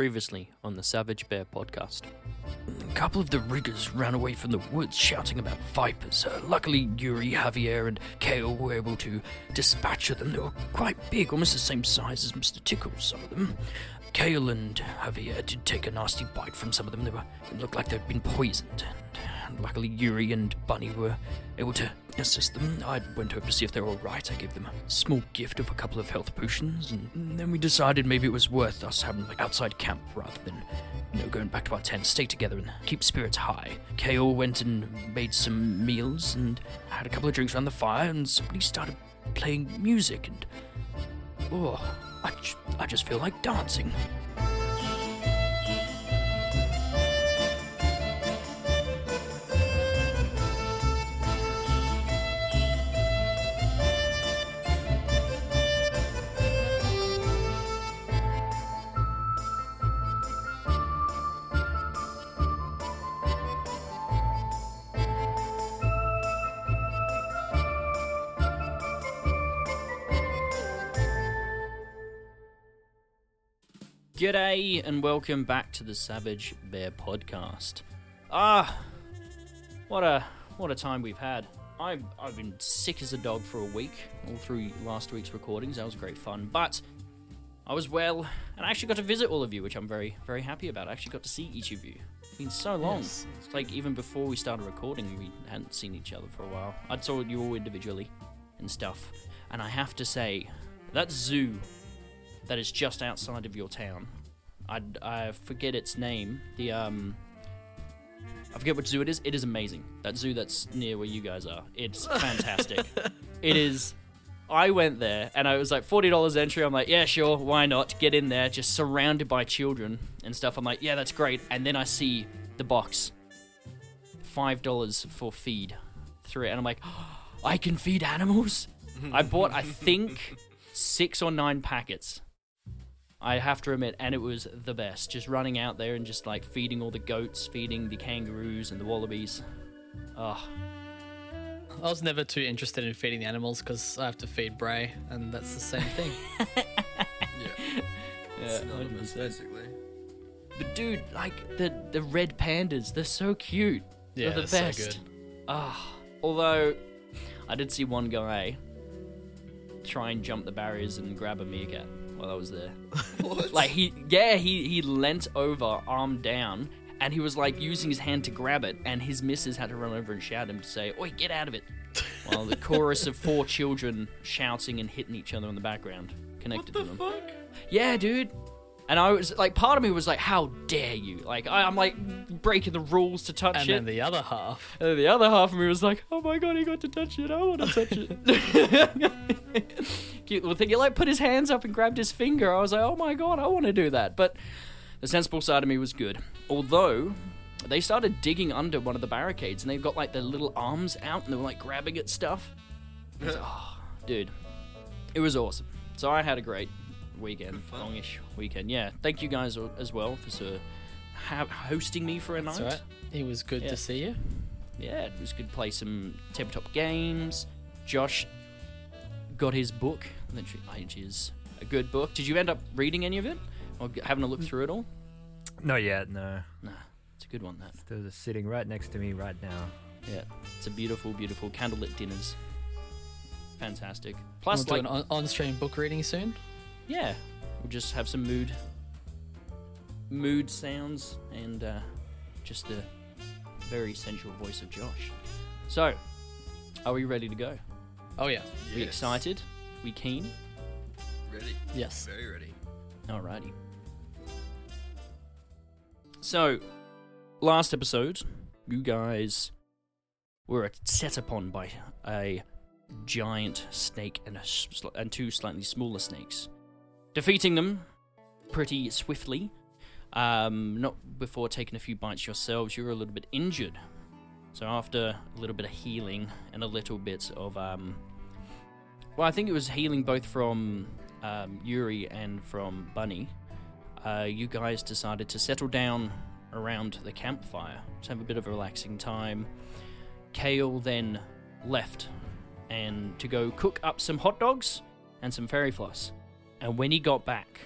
Previously on the Savage Bear podcast. A couple of the riggers ran away from the woods shouting about vipers. Uh, luckily, Yuri, Javier, and Kale were able to dispatch them. They were quite big, almost the same size as Mr. Tickle, some of them. Kale and Javier did take a nasty bite from some of them. They were it looked like they'd been poisoned. And luckily, Yuri and Bunny were able to assist them. I went over to see if they were alright. I gave them a small gift of a couple of health potions, and then we decided maybe it was worth us having like outside camp rather than you know, going back to our tent, stay together and keep spirits high. Kale went and made some meals and had a couple of drinks around the fire, and somebody started playing music, and oh, I, j- I just feel like dancing. G'day and welcome back to the Savage Bear podcast. Ah, what a what a time we've had. I've I've been sick as a dog for a week, all through last week's recordings. That was great fun, but I was well, and I actually got to visit all of you, which I'm very very happy about. I actually got to see each of you. It's been so long. Yes. It's like even before we started recording, we hadn't seen each other for a while. I'd saw you all individually and stuff, and I have to say that zoo that is just outside of your town. I, I forget its name. The um, I forget which zoo it is. It is amazing. That zoo that's near where you guys are. It's fantastic. it is. I went there and I was like forty dollars entry. I'm like, yeah, sure, why not? Get in there, just surrounded by children and stuff. I'm like, yeah, that's great. And then I see the box, five dollars for feed, through it, and I'm like, I can feed animals. I bought, I think, six or nine packets. I have to admit, and it was the best. Just running out there and just like feeding all the goats, feeding the kangaroos and the wallabies. Ugh. I was never too interested in feeding the animals because I have to feed Bray, and that's the same thing. Yeah, yeah. synonymous, 100%. basically. But dude, like the the red pandas, they're so cute. Yeah, they're the they're best. so good. Ah, although I did see one guy try and jump the barriers and grab a meerkat while I was there. What? Like he, yeah, he he leant over, arm down, and he was like using his hand to grab it, and his missus had to run over and shout at him to say, "Oi, get out of it!" While the chorus of four children shouting and hitting each other in the background connected what to the them. fuck? Yeah, dude. And I was like, part of me was like, "How dare you!" Like I, I'm like breaking the rules to touch And it. And then the other half. And then the other half of me was like, "Oh my god, he got to touch it! I want to touch it." Cute little thing. He like put his hands up and grabbed his finger. I was like, "Oh my god, I want to do that." But the sensible side of me was good. Although they started digging under one of the barricades and they've got like their little arms out and they were like grabbing at stuff. Was oh, ah, dude, it was awesome. So I had a great weekend, longish weekend. Yeah, thank you guys as well for sort of ha- hosting me for a That's night. right. It was good Yeah. to see you. Yeah, it was good to play some tabletop games. Josh got his book, which which is a good book. Did you end up reading any of it? Or having a look mm. through it all? Not yet, no. Nah, it's a good one, that. Still just sitting right next to me right now. Yeah, it's a beautiful, beautiful candlelit dinners. Fantastic. Plus, Plus, we'll like, do an on-stream book reading soon. Yeah, we'll just have some mood, mood sounds, and uh, just the very sensual voice of Josh. So, are we ready to go? Oh yeah. We excited? We keen? Ready? Yes. Very ready. Alrighty. So, last episode, you guys were set upon by a giant snake and, a and two slightly smaller snakes, defeating them pretty swiftly. Um, not before taking a few bites yourselves, you were a little bit injured. So after a little bit of healing and a little bit of um, well, I think it was healing both from um, Yuri and from Bunny. Uh, you guys decided to settle down around the campfire to have a bit of a relaxing time. Kale then left and to go cook up some hot dogs and some fairy floss. And when he got back,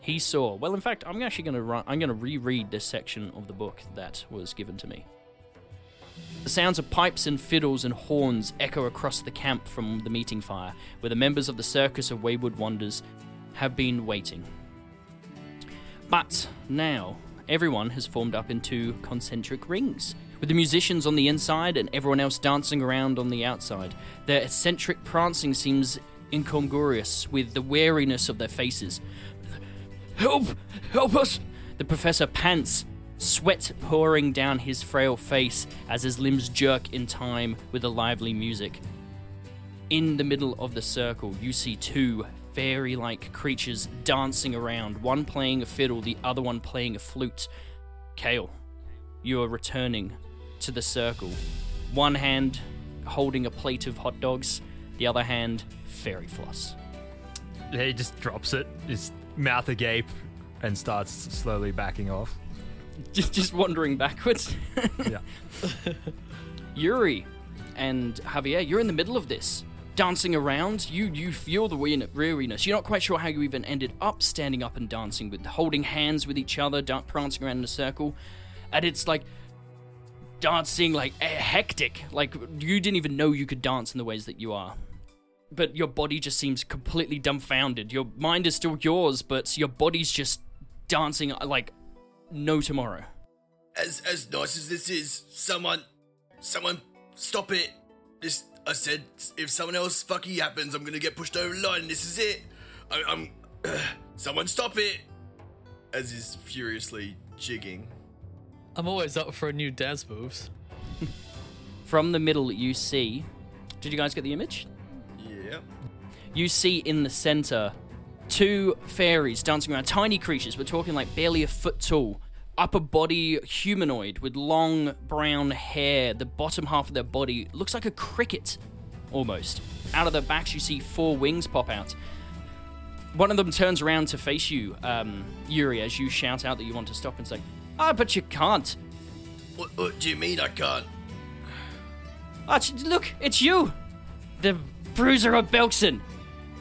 he saw. Well, in fact, I'm actually going to run, I'm going to reread this section of the book that was given to me. The sounds of pipes and fiddles and horns echo across the camp from the meeting fire, where the members of the Circus of Wayward Wonders have been waiting. But now, everyone has formed up into concentric rings, with the musicians on the inside and everyone else dancing around on the outside. Their eccentric prancing seems incongruous with the wariness of their faces. Help! Help us! The professor pants, sweat pouring down his frail face as his limbs jerk in time with the lively music. In the middle of the circle, you see two fairy like creatures dancing around, one playing a fiddle, the other one playing a flute. Kale, you are returning to the circle. One hand holding a plate of hot dogs, the other hand, fairy floss. He just drops it, his mouth agape, and starts slowly backing off. just, just wandering backwards. Yeah. Yuri and Javier, you're in the middle of this. Dancing around, you you feel the weird- weariness. You're not quite sure how you even ended up standing up and dancing with, holding hands with each other, da- prancing around in a circle, and it's like dancing like eh, hectic. Like you didn't even know you could dance in the ways that you are. But your body just seems completely dumbfounded. Your mind is still yours, but your body's just dancing uh, like no tomorrow. As as nice as this is, someone, someone, stop it. This I said, if someone else fucking happens, I'm gonna get pushed over the line. This is it. I, I'm. someone stop it. As he's furiously jigging. I'm always up for new dance moves. From the middle, you see. Did you guys get the image? Yeah. You see in the center two fairies dancing around, tiny creatures. We're talking like barely a foot tall, upper body humanoid with long brown hair. The bottom half of their body looks like a cricket, almost. Out of their backs, you see four wings pop out. One of them turns around to face you, um, Yuri, as you shout out that you want to stop and say, Ah, but you can't. What, what do you mean I can't? Ah, look, it's you! The Bruiser of Belkson!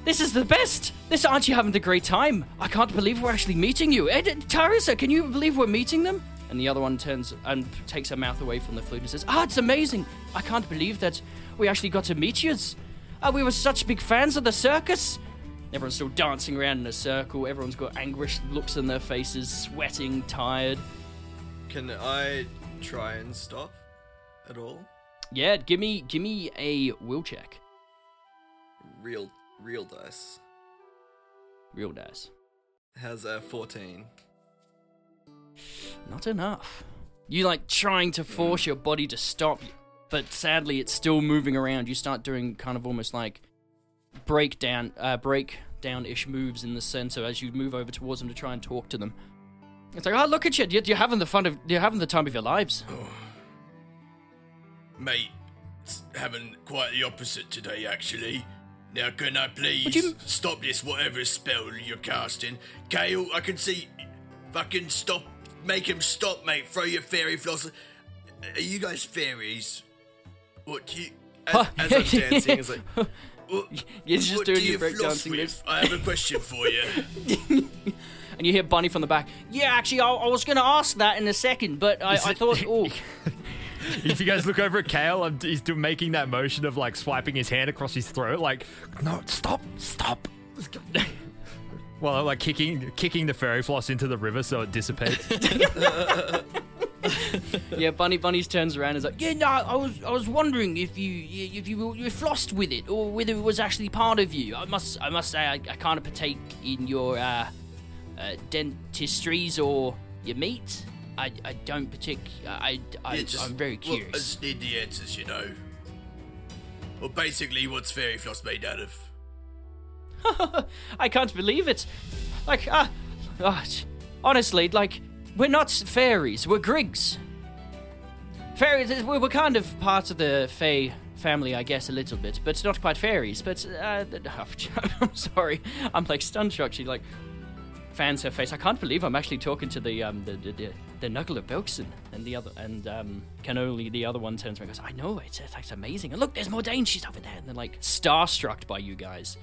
This is the best! This aren't you having a great time? I can't believe we're actually meeting you. Ed, Tarissa, can you believe we're meeting them? And the other one turns and takes her mouth away from the flute and says, Ah, it's amazing! I can't believe that we actually got to meet yous. Ah, we were such big fans of the circus! Everyone's still dancing around in a circle. Everyone's got anguished looks in their faces, sweating, tired. Can I try and stop at all? Yeah, give me give me a will check. Real, real dice. Real dice. Has a 14? Not enough. You like trying to force your body to stop, but sadly it's still moving around. You start doing kind of almost like breakdown, uh, breakdown ish moves in the center as you move over towards them to try and talk to them. It's like, oh, look at you! You're, you're having the fun of, you're having the time of your lives. Oh. Mate, it's having quite the opposite today, actually. Now, can I please you- stop this whatever spell you're casting? Kale, I can see. Fucking stop. Make him stop, mate. Throw your fairy floss. Are you guys fairies? What do you. As, as I'm dancing, it's like. What, You're just doing do your you floss breakdancing with? moves. I have a question for you. And you hear Bunny from the back. Yeah, actually, I, I was going to ask that in a second, but I, I thought, oh, if you guys look over at Kale, I'm, he's do, making that motion of like swiping his hand across his throat, like, no, stop, stop. Well, like kicking kicking the fairy floss into the river so it dissipates. yeah. Bunny Bunny's turns around and is like, yeah, no, I was I was wondering if you if you you flossed with it or whether it was actually part of you. I must I must say I, I can't partake in your uh, uh, dentistries or your meat. I, I don't partic. I, I Yeah, just- I'm very well, I curious. just need the answers, you know. Well, basically, what's fairy floss made out of? I can't believe it. Like, ah, ah, honestly, like, we're not fairies, we're Grigs. Fairies, we're, we're kind of part of the Fey family, I guess, a little bit, but not quite fairies. But, uh, I'm sorry, I'm like stunned, She like, fans her face. I can't believe I'm actually talking to the, um, the, the, the, the Knuckle of Belkson. And the other, and, um, Cannoli, the other one turns around and goes, I know, it's, it's, amazing. And look, there's Mordain, she's over there. And they're like, starstruck by you guys.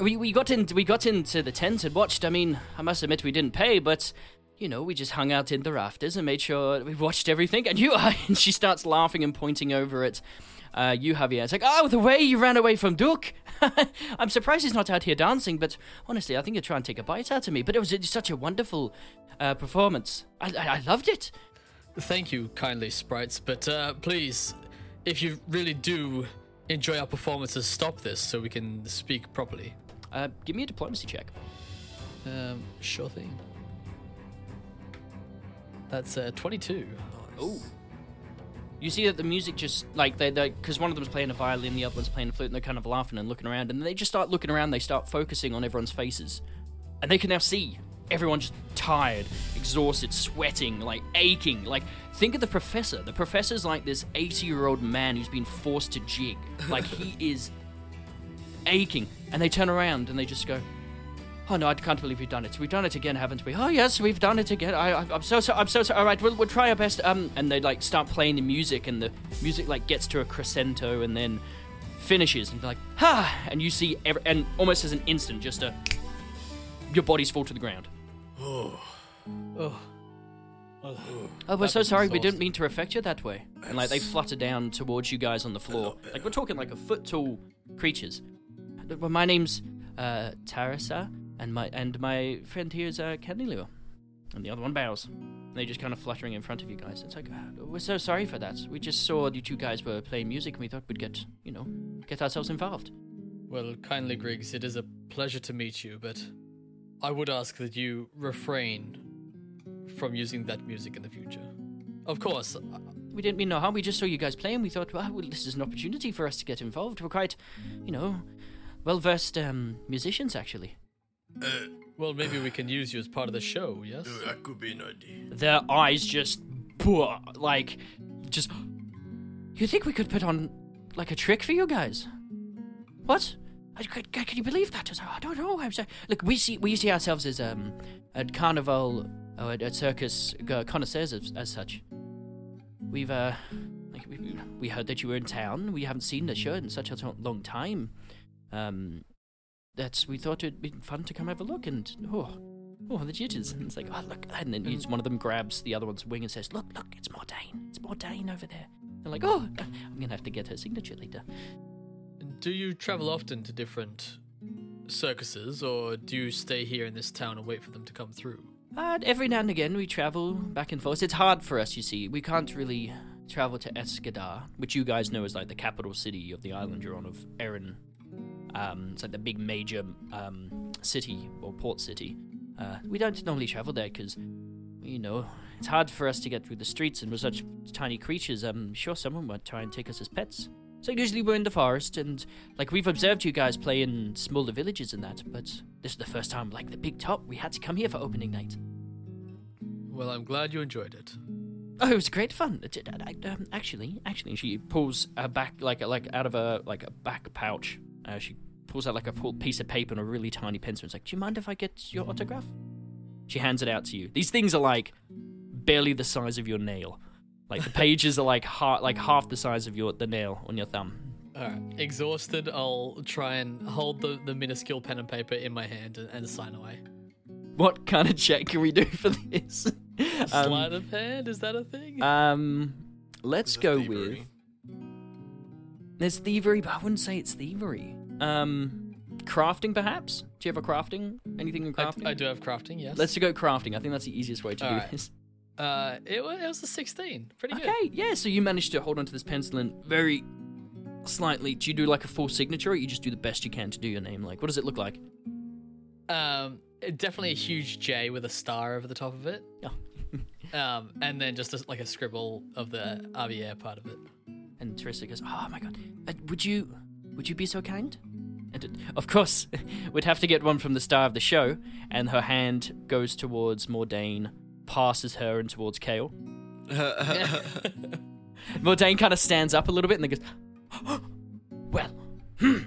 We we got in we got into the tent and watched. I mean, I must admit we didn't pay, but you know, we just hung out in the rafters and made sure we watched everything. And you, and she starts laughing and pointing over at uh, you, Javier. It's like, oh, the way you ran away from Duke. I'm surprised he's not out here dancing, but honestly, I think he'll try and take a bite out of me. But it was such a wonderful uh, performance. I, I, I loved it. Thank you, kindly sprites, but uh, please, if you really do enjoy our performances, stop this so we can speak properly. Uh, give me a diplomacy check. Um, sure thing. That's uh, 22. Oh. You see that the music just like they because one of them's playing a violin, the other one's playing a flute, and they're kind of laughing and looking around, and they just start looking around. They start focusing on everyone's faces, and they can now see everyone just tired, exhausted, sweating, like aching. Like think of the professor. The professor's like this eighty-year-old man who's been forced to jig. Like he is aching, and they turn around and they just go, Oh no, I can't believe we've done it. We've done it again, haven't we? Oh yes, we've done it again. I, I, am so sorry. I'm so sorry. All right, we'll, we'll try our best. Um, and they like start playing the music, and the music like gets to a crescendo, and then finishes, and like ha, and you see, every, and almost as an instant, just a your bodies fall to the ground. Oh. Oh, Oh, oh we're so sorry. We didn't mean to affect you that way. And like they flutter down towards you guys on the floor. Like we're talking like a foot tall creatures. Well, my name's uh, Tarasa, and my and my friend here is uh, Candelio. And the other one bows. And they just kind of fluttering in front of you guys. It's like, uh, we're so sorry for that. We just saw you two guys were playing music and we thought we'd get, you know, get ourselves involved. Well, kindly, Grigs, it is a pleasure to meet you, but I would ask that you refrain from using that music in the future. Of course, We didn't mean no harm. We just saw you guys playing. We thought, well, well, this is an opportunity for us to get involved. We're quite, you know, well versed um, musicians, actually. Uh, well, maybe we can use you as part of the show, yes? uh, that could be an idea. Their eyes just, buh, like, just. You think we could put on, like, a trick for you guys? What? Can can you believe that? I don't know. I'm sorry. Look, we see we see ourselves as um a carnival or a, a circus uh, connoisseurs as, as such. We've uh like we, we heard that you were in town. We haven't seen the show in such a long time. Um, that's we thought it'd be fun to come have a look and oh. Oh, the jitters. And it's like, oh, look. And then each one of them grabs the other one's wing and says, look, look, it's Mordain. It's Mordain over there. They're like, oh, I'm going to have to get her signature later. Do you travel often to different circuses, or do you stay here in this town and wait for them to come through? Uh, every now and again, we travel back and forth. It's hard for us, you see. We can't really travel to Escadar, which you guys know is like the capital city of the island you're on of Erran. Um, it's like the big major um, city or port city. Uh, we don't normally travel there because, you know, it's hard for us to get through the streets and we're such tiny creatures. I'm sure someone would try and take us as pets. So usually we're in the forest and, like, we've observed you guys play in smaller villages and that, but this is the first time, like, the big top, we had to come here for opening night. Well, I'm glad you enjoyed it. Oh, it was great fun. It did- I- um, actually, actually, she pulls her back like like out of a like a back pouch. Uh, she pulls out like a piece of paper and a really tiny pencil. It's like, "Do you mind if I get your autograph?" She hands it out to you. These things are like barely the size of your nail. Like the pages are like half like half the size of your the nail on your thumb. Alright. Exhausted, I'll try and hold the, the minuscule pen and paper in my hand and, and sign away. What kind of check can we do for this? Um, Sleight of hand? Is that a thing? um, let's go thievery? with. There's thievery, but I wouldn't say it's thievery. Um, crafting perhaps. Do you have a crafting? Anything in crafting? I do have crafting, yes. Let's go crafting. I think that's the easiest way to do Alright. this. Uh, it, wa- it was a 16. Pretty good. Okay, yeah. So you managed to hold onto this pencil and very slightly. Do you do like a full signature, or you just do the best you can to do your name? Like, what does it look like? Um, definitely a huge J with a star over the top of it. Oh. Um, and then just a, like a scribble of the Javier part of it. And Teresa goes, "Oh my god, uh, would you, would you be so kind?" And it, of course, we'd have to get one from the star of the show. And her hand goes towards Mordain, passes her, and towards Kale. Mordain kind of stands up a little bit and then goes, "Well." Hmm.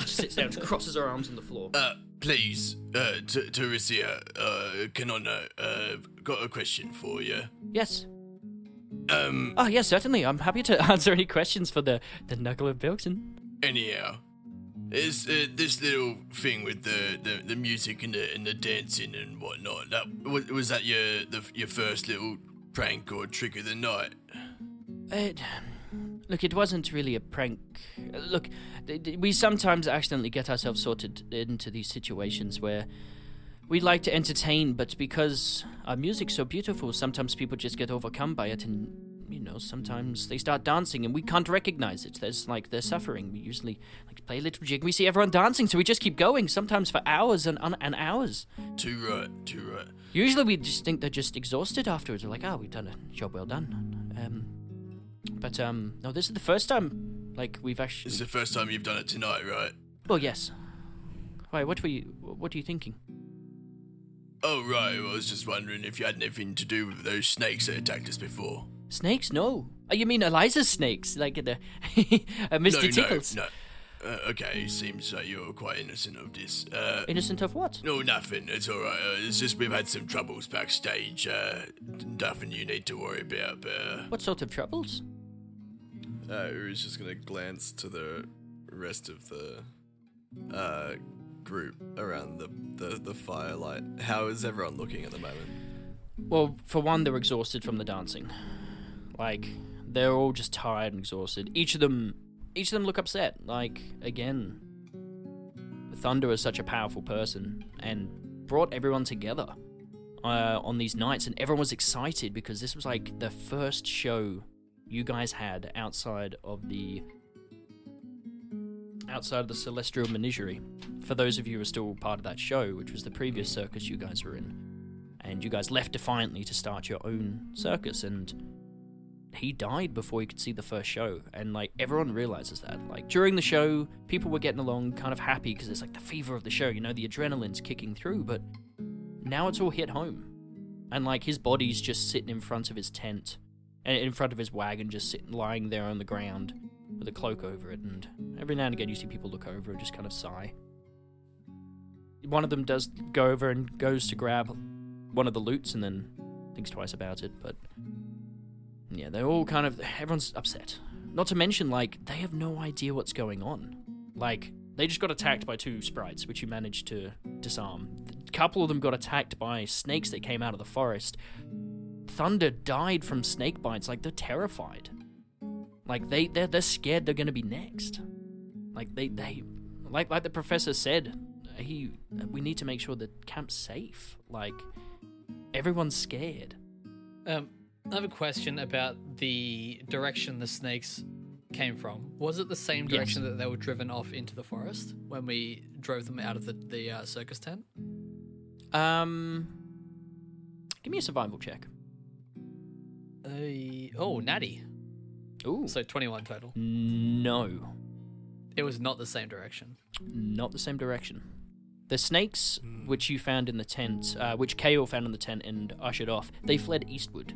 She sits down, and crosses her arms on the floor. Uh, please, uh, T- Teresia, uh, Canona, uh, got a question for you. Yes. Um, Oh, yes, certainly. I'm happy to answer any questions for the the Knuckle of Bilkson. anyhow, Is uh, this little thing with the, the, the music and the and the dancing and whatnot? That was, was that your the, your first little prank or trick of the night? It, look, it wasn't really a prank. Look, we sometimes accidentally get ourselves sorted into these situations where we like to entertain, but because our music's so beautiful, sometimes people just get overcome by it, and you know, sometimes they start dancing, and we can't recognize it. There's like they're suffering. We usually like play a little jig. We see everyone dancing, so we just keep going. Sometimes for hours and and, and hours. Too right, too right. Usually we just think they're just exhausted afterwards. We're like, oh, we've done a job well done. Um, but um, no, this is the first time like we've actually. It's the first time you've done it tonight, right? Well, yes. Why? What were you? What are you thinking? Oh right. Well, I was just wondering if you had anything to do with those snakes that attacked us before. Snakes? No. Oh, you mean Eliza's snakes, like the uh, Mr. no, Tickles? no, no. Uh, okay, seems like you're quite innocent of this. Uh, Innocent of what? no, nothing. It's all right. Uh, it's just we've had some troubles backstage. Uh, nothing you need to worry about. Uh, What sort of troubles? Uh, Uri's just gonna glance to the rest of the uh, group around the, the, the firelight. How is everyone looking at the moment? Well, for one, they're exhausted from the dancing. Like they're all just tired and exhausted. Each of them, each of them look upset. Like again, Thunder is such a powerful person and brought everyone together uh, on these nights, and everyone was excited because this was like the first show you guys had outside of the outside of the Celestial Menagerie. For those of you who are still part of that show, which was the previous circus you guys were in and you guys left defiantly to start your own circus and he died before he could see the first show and like everyone realizes that like during the show people were getting along kind of happy because it's like the fever of the show you know the adrenaline's kicking through but now it's all hit home and like his body's just sitting in front of his tent and in front of his wagon just sitting lying there on the ground with a cloak over it and every now and again you see people look over and just kind of sigh one of them does go over and goes to grab one of the loots and then thinks twice about it. But yeah, they're all kind of everyone's upset. Not to mention, like they have no idea what's going on. Like they just got attacked by two sprites, which you managed to disarm. A couple of them got attacked by snakes that came out of the forest. Thunder died from snake bites. Like they're terrified. Like they they're, they're scared they're gonna be next. Like they they like like the professor said. He we need to make sure the camp's safe. Like everyone's scared. Um, I have a question about the direction the snakes came from. Was it the same Yes. direction that they were driven off into the forest when we drove them out of the, the uh, circus tent? Um, give me a survival check. Uh, oh, natty. Ooh, So 21 total. no, It was not the same direction. not the same direction. The snakes, which you found in the tent, uh, which Kale found in the tent and ushered off, they fled eastward.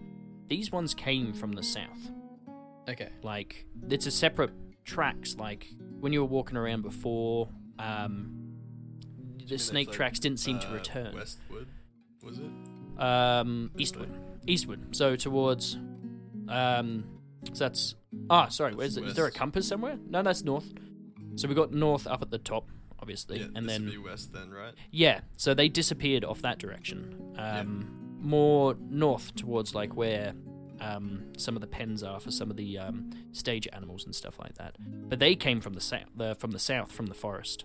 These ones came from the south. Okay. Like it's a separate tracks. Like when you were walking around before, um, the snake tracks didn't seem to Uh, return. Westwood, was it? Um, eastward, eastward. So towards, um, so that's ah, sorry. where's it? Is there a compass somewhere? No, that's north. So we got north up at the top, obviously, Yeah, and this then would be west then, right? yeah. So they disappeared off that direction. Um, more north towards like where um, some of the pens are for some of the um, stage animals and stuff like that. But they came from the south, from the south, from the forest,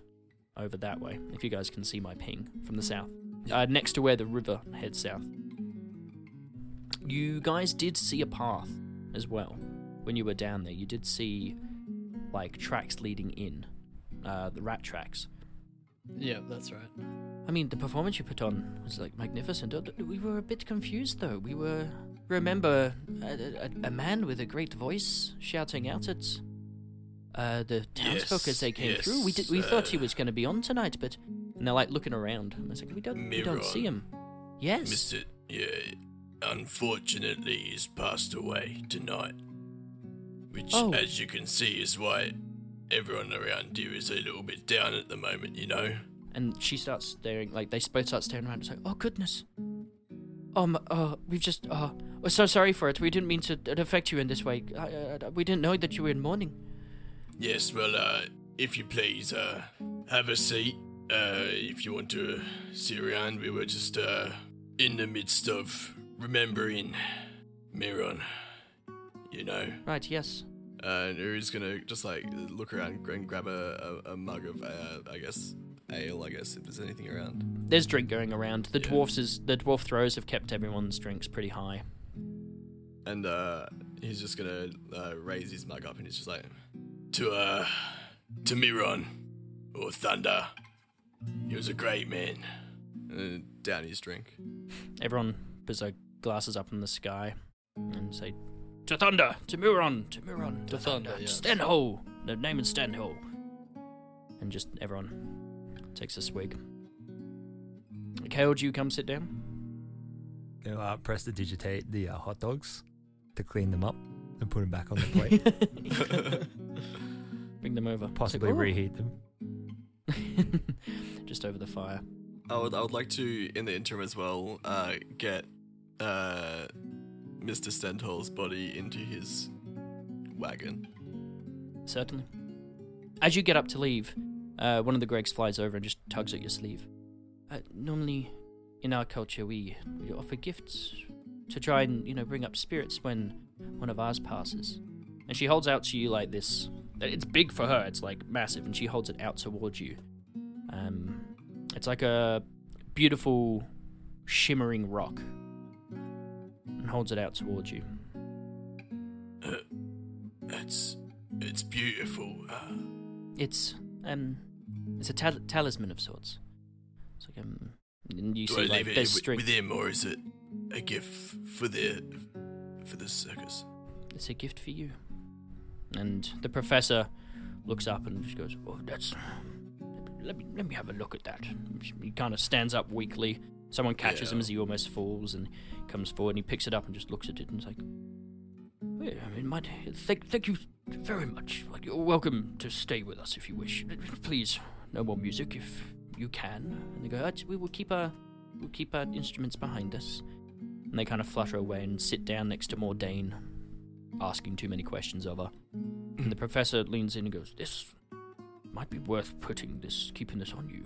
over that way. If you guys can see my ping from the south, uh, next to where the river heads south. You guys did see a path as well when you were down there. You did see like tracks leading in, uh, the rat tracks. Yeah, that's right. I mean, the performance you put on was like magnificent. Uh, We were a bit confused though. We were remember a, a, a man with a great voice shouting out at uh, the townsfolk as they came yes, through. We did. We thought he uh, was going to be on tonight, but and they're like looking around. And it's like we don't. We don't see him. Yes. Mr. Yeah, unfortunately, he's passed away tonight. Which, Oh. as you can see, is why everyone around here is a little bit down at the moment, you know? And she starts staring. Like they both start staring around. It's like, oh goodness. Um. Uh. We've just. Uh. We're so sorry for it. We didn't mean to uh, affect you in this way. Uh, uh, we didn't know that you were in mourning. Yes, well, uh, if you please, uh, have a seat. Uh, if you want to sit around, we were just uh, in the midst of remembering Miron. You know, Right, yes. Uh, and Uri's gonna just like look around and grab a, a, a mug of, uh, I guess, ale. I guess if there's anything around. There's drink going around. The Yeah. dwarfs is the dwarf throws have kept everyone's drinks pretty high. And uh, he's just gonna uh, raise his mug up and he's just like, to uh, to Miron or Thunder. He was a great man. And down his drink. Everyone puts their glasses up in the sky and say, To Thunder! To Muron! To Muron! To Thunder, yes. Stenho! The name is Stenho! And just everyone takes a swig. Kale, do you come sit down? You know, uh, prestidigitate the uh, hot dogs to clean them up and put them back on the plate. Bring them over. Possibly like, reheat them. Just over the fire. I would, I would like to, in the interim as well, uh, get uh, Mr. Stenthol's body into his wagon. Certainly. As you get up to leave, uh, one of the Gregs flies over and just tugs at your sleeve. Uh, normally, in our culture, we, we offer gifts to try and, you know, bring up spirits when one of ours passes. And she holds out to you like this. It's big for her, it's like massive, and she holds it out towards you. Um, it's like a beautiful, shimmering rock. And holds it out towards you. it's it's beautiful. Uh, It's um, it's a tal- talisman of sorts. It's like um, you do see I like leave it there's wi- string. with him, or is it a gift for the for the circus? It's a gift for you. And the professor looks up and just goes, "Oh, that's. Let me let me have a look at that." He kind of stands up weakly. Someone catches him as he almost falls and comes forward and he picks it up and just looks at it and is like, "Well, I mean, might thank thank you very much. Like, you're welcome to stay with us if you wish. Please, no more music if you can." And they go, "Uh, "We will keep our we'll keep our instruments behind us." And they kind of flutter away and sit down next to Mordain, asking too many questions of her. And the professor leans in and goes, "This might be worth putting this, keeping this on you.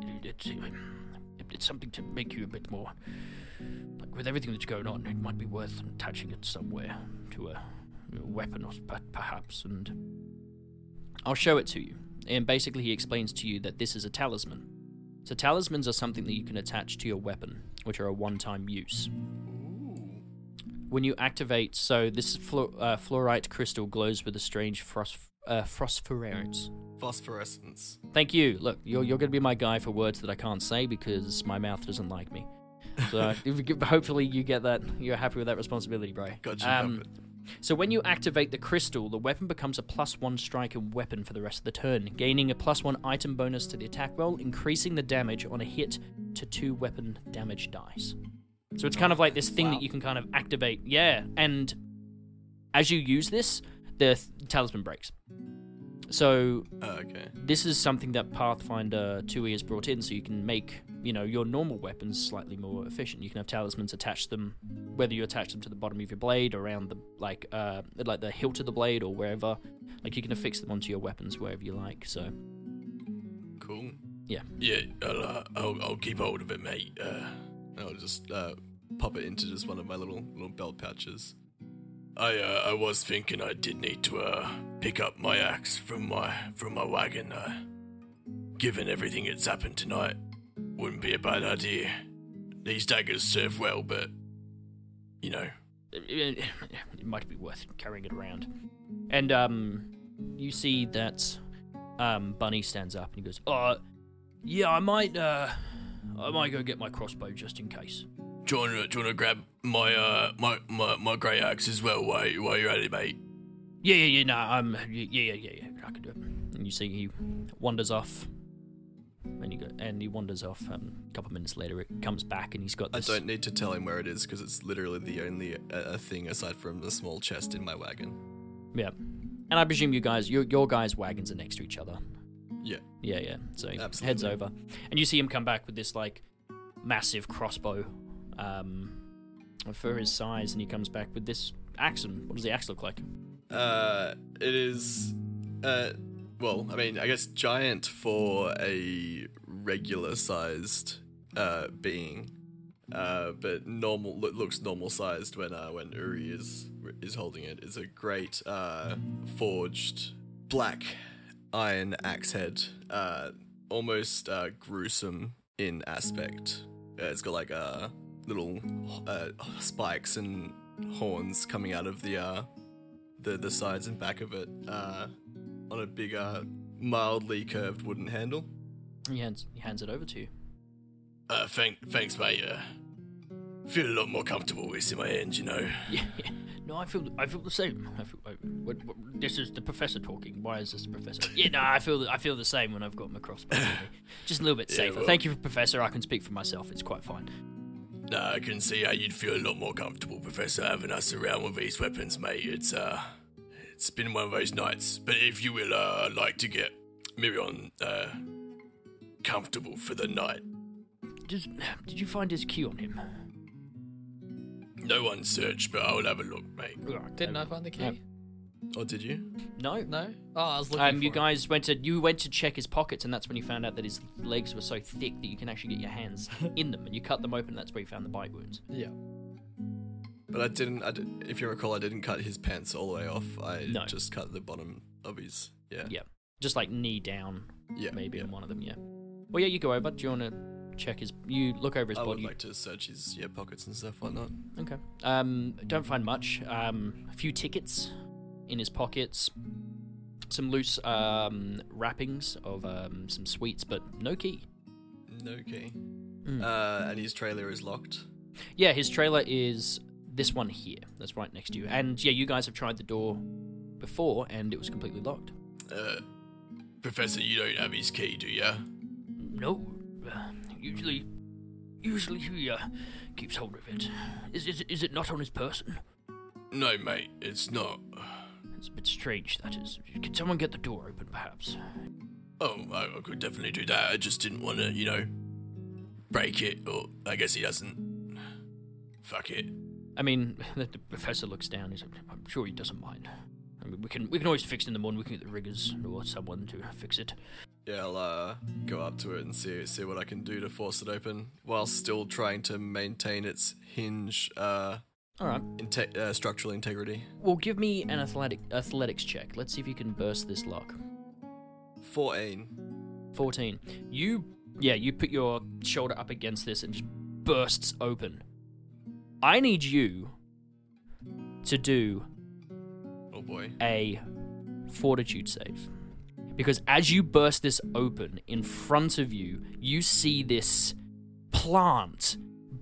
It, it's, it- it's something to make you a bit more like with everything that's going on. It might be worth attaching it somewhere to a, a weapon, or per- perhaps. And I'll show it to you. And basically, he explains to you that this is a talisman. So talismans are something that you can attach to your weapon, which are a one-time use. When you activate, so this fluor- uh, fluorite crystal glows with a strange fros- uh, phosphorescence. Phosphorescence. Thank you. Look, you're, you're going to be my guy for words that I can't say because my mouth doesn't like me. So if you get- hopefully you get that. You're happy with that responsibility, bro. Got you Um. So when you activate the crystal, the weapon becomes a plus one strike and weapon for the rest of the turn, gaining a plus one item bonus to the attack roll, increasing the damage on a hit to two weapon damage dice. So it's kind of like this thing that you can kind of activate. Yeah, and as you use this, the th- talisman breaks. So Oh, okay. this is something that Pathfinder 2e has brought in, so you can make you know your normal weapons slightly more efficient. You can have talismans attach them, whether you attach them to the bottom of your blade, around the like uh like the hilt of the blade, or wherever. Like you can affix them onto your weapons wherever you like. So Cool. Yeah, I'll, uh, I'll I'll keep hold of it, mate. Uh, I'll just uh, pop it into just one of my little little belt pouches. I uh, I was thinking I did need to uh pick up my axe from my from my wagon. Uh, given everything that's happened tonight, wouldn't be a bad idea. These daggers serve well, but you know, it, might be worth carrying it around. And um, you see that um Bunny stands up and he goes, "Uh, yeah, I might uh, I might go get my crossbow just in case." Do you wanna, do you wanna grab my uh my my, my grey axe as well while you- while you're at it, mate? Yeah, yeah, yeah, no, um, yeah, yeah, yeah, yeah, I can do it. And you see he wanders off, and you go, and he wanders off. Um, a couple minutes later, it comes back, and he's got This... I don't need to tell him where it is because it's literally the only uh, thing aside from the small chest in my wagon. Yeah, and I presume you guys, your your guys' wagons are next to each other. Yeah. Yeah, yeah. So he heads over, and you see him come back with this like massive crossbow, um, for his size, and he comes back with this axe. And what does the axe look like? Uh, it is uh well, I mean, I guess giant for a regular sized uh, being, uh, but normal lo- looks normal sized when uh, when Uri is is holding it. it. Is a great uh, forged black iron axe head, uh, almost uh, gruesome in aspect. Uh, it's got like uh, little uh, spikes and horns coming out of the uh, the the sides and back of it uh, on a bigger, mildly curved wooden handle. He hands he hands it over to you. Uh, thank, thanks, mate. Uh, feel a lot more comfortable with this in my hand, you know. Yeah, yeah. No, I feel I feel the same. I feel, I, what, what, this is the professor talking. Why is this the professor? Yeah, no, I feel I feel the same when I've got my crossbow. Just a little bit Yeah, safer. well- Thank you, professor. I can speak for myself. It's quite fine. Nah, I can see how you'd feel a lot more comfortable, Professor, having us around with these weapons, mate. It's uh, it's been one of those nights. But if you will, uh, like to get Mirion uh, comfortable for the night. Did, did you find his key on him? No one searched, but I'll have a look, mate. Right, Didn't I find the key? Yeah. Oh, did you? No. No. Oh, I was looking. Um, for you it. guys went to you went to check his pockets, and that's when you found out that his legs were so thick that you can actually get your hands in them, and you cut them open. And that's where you found the bite wounds. Yeah. But I didn't. I did, if you recall, I didn't cut his pants all the way off. I No. just cut the bottom of his. Yeah. Yeah, just like knee down, Yeah. maybe yeah. in one of them. Yeah. Well, yeah, you go over. Do you want to check his? You look over his body? I would like to search his yeah pockets and stuff, whatnot. Okay. Um, don't find much. Um, a few tickets in his pockets, some loose um, wrappings of um, some sweets, but no key. No key. Mm. Uh, and his trailer is locked. Yeah, his trailer is this one here. That's right next to you. And yeah, you guys have tried the door before, and it was completely locked. Uh, Professor, you don't have his key, do you? No, uh, usually, usually he uh, keeps hold of it. Is, is is it not on his person? No, mate, it's not. It's a bit strange. That is. Can someone get the door open, perhaps? Oh, I, I could definitely do that. I just didn't want to, you know, break it. Or I guess he doesn't. Fuck it. I mean, the, the professor looks down. He's like, I'm sure he doesn't mind. I mean, we can we can always fix it in the morning. We can get the riggers or someone to fix it. Yeah, I'll uh, go up to it and see see what I can do to force it open, while still trying to maintain its hinge uh, All right. inte- uh structural integrity. Well, give me an athletic athletics check. Let's see if you can burst this lock. Fourteen. 14. You, yeah, you put your shoulder up against this and just bursts open. I need you to do Oh boy. a fortitude save. Because as you burst this open, in front of you, you see this plant,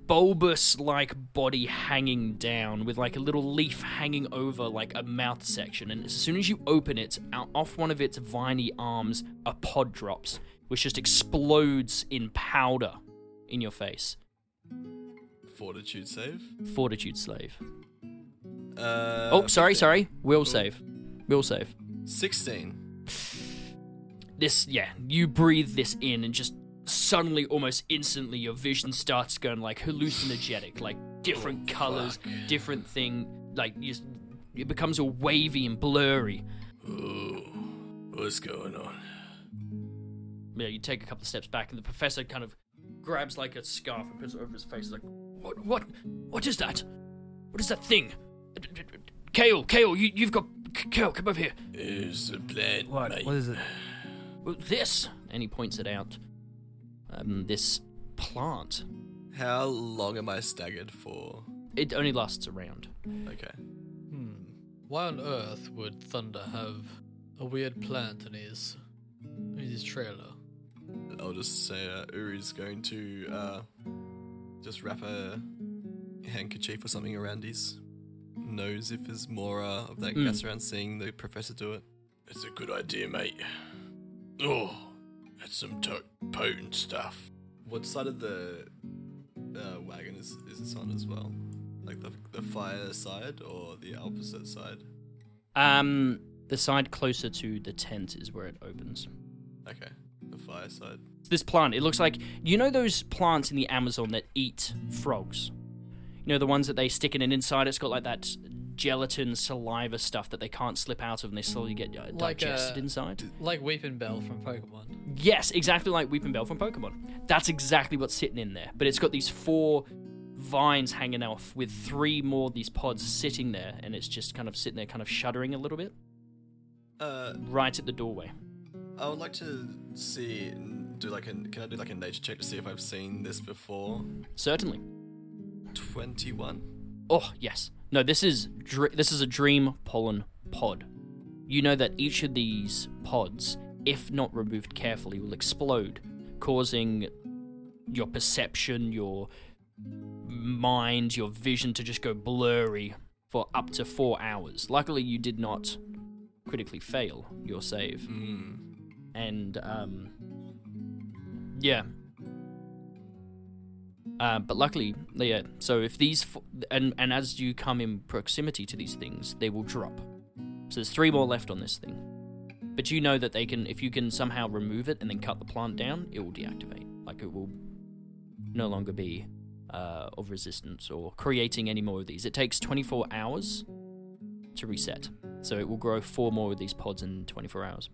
bulbous like body hanging down with like a little leaf hanging over like a mouth section. And as soon as you open it, out off one of its viney arms, a pod drops, which just explodes in powder in your face. Fortitude save. Fortitude slave. Uh, oh, sorry, 15. sorry. Will save. Will save. Sixteen. this yeah you breathe this in and just suddenly almost instantly your vision starts going like hallucinogenic like different Oh, colors fuck. different thing like you just, it becomes all wavy and blurry Ooh, what's going on? yeah you take a couple of steps back and the professor kind of grabs like a scarf and puts it over his face like what what what is that what is that thing kale kale you, you've got kale come over here It's a plant, What? mate. What is it? Well, this and he points it out um, this plant How long am I staggered for? it only lasts a round Okay. Hmm. Why on earth would Thunder have a weird plant in his in his trailer? I'll just say uh, Uri's going to uh, just wrap a handkerchief or something around his nose if there's more uh, of that Mm. gas around seeing the professor do it. It's a good idea, mate. Oh, that's some to- potent stuff. What side of the uh, wagon is, is this on as well? Like the, the fire side or the opposite side? Um, the side closer to the tent is where it opens. Okay, the fire side. This plant, it looks like you know those plants in the Amazon that eat frogs. You know the ones that they stick in, and inside it's got like that gelatin, saliva stuff that they can't slip out of, and they slowly get uh, Like, digested uh, inside. Like Weepinbell from Pokemon. Yes, exactly like Weepinbell from Pokemon. That's exactly what's sitting in there. But it's got these four vines hanging off with three more of these pods sitting there, and it's just kind of sitting there, kind of shuddering a little bit, Uh, right at the doorway. I would like to see do like a can I do like a nature check to see if I've seen this before? Certainly. Twenty one. Oh yes. No, this is dr- this is a dream pollen pod. You know that each of these pods, if not removed carefully, will explode, causing your perception, your mind, your vision to just go blurry for up to four hours. Luckily, you did not critically fail your save, Mm. and um, yeah. Uh, but luckily, yeah. So if these f- and and as you come in proximity to these things, they will drop. So there's three more left on this thing. But you know that they can, if you can somehow remove it and then cut the plant down, it will deactivate. Like it will no longer be uh, of resistance or creating any more of these. It takes 24 hours to reset. So it will grow four more of these pods in 24 hours.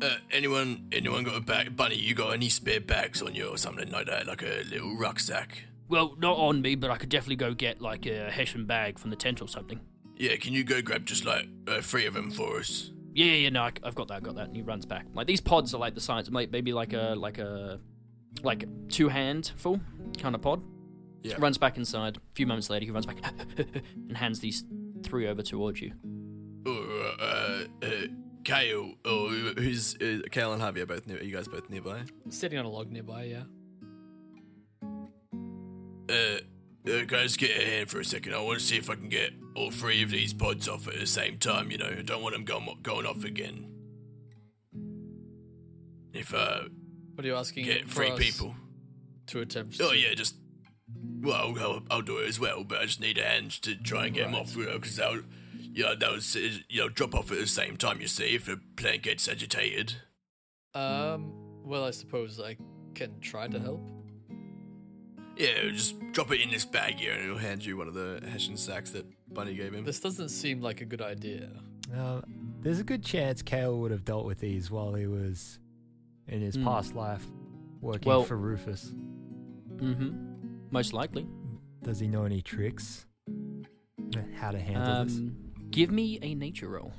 Uh, anyone anyone got a bag bunny, you got any spare bags on you or something like that? Like a little rucksack? Well, not on me, but I could definitely go get like a Hessian bag from the tent or something. Yeah, can you go grab just like uh, three of them for us? Yeah, yeah, no, I, I've got that, I've got that. And he runs back. Like these pods are like the size, maybe like a like a like two hand full kind of pod. Yeah. Runs back inside. A few moments later, he runs back and hands these three over towards you. Uh, uh, Kale, who- who's uh, Kale and Harvey are both near? Are you guys both nearby? Sitting on a log nearby, yeah. Uh, uh, guys, get a hand for a second. I want to see if I can get all three of these pods off at the same time. You know, I don't want them going going off again. If uh, What are you asking get three people. to attempt? Oh to- yeah, just well, I'll, I'll do it as well, but I just need a hand to try and get them Right. off, you know, because they'll, you know, they'll, you know, drop off at the same time. You see, if the plant gets agitated. Um. Well, I suppose I can try to help. Yeah, just drop it in this bag here, and he'll hand you one of the Hessian sacks that Bunny gave him. This doesn't seem like a good idea. Uh, there's a good chance Kale would have dealt with these while he was in his Hmm. past life working Well- for Rufus. Mm-hmm. Most likely. Does he know any tricks? How to handle this? Um, give me a nature roll.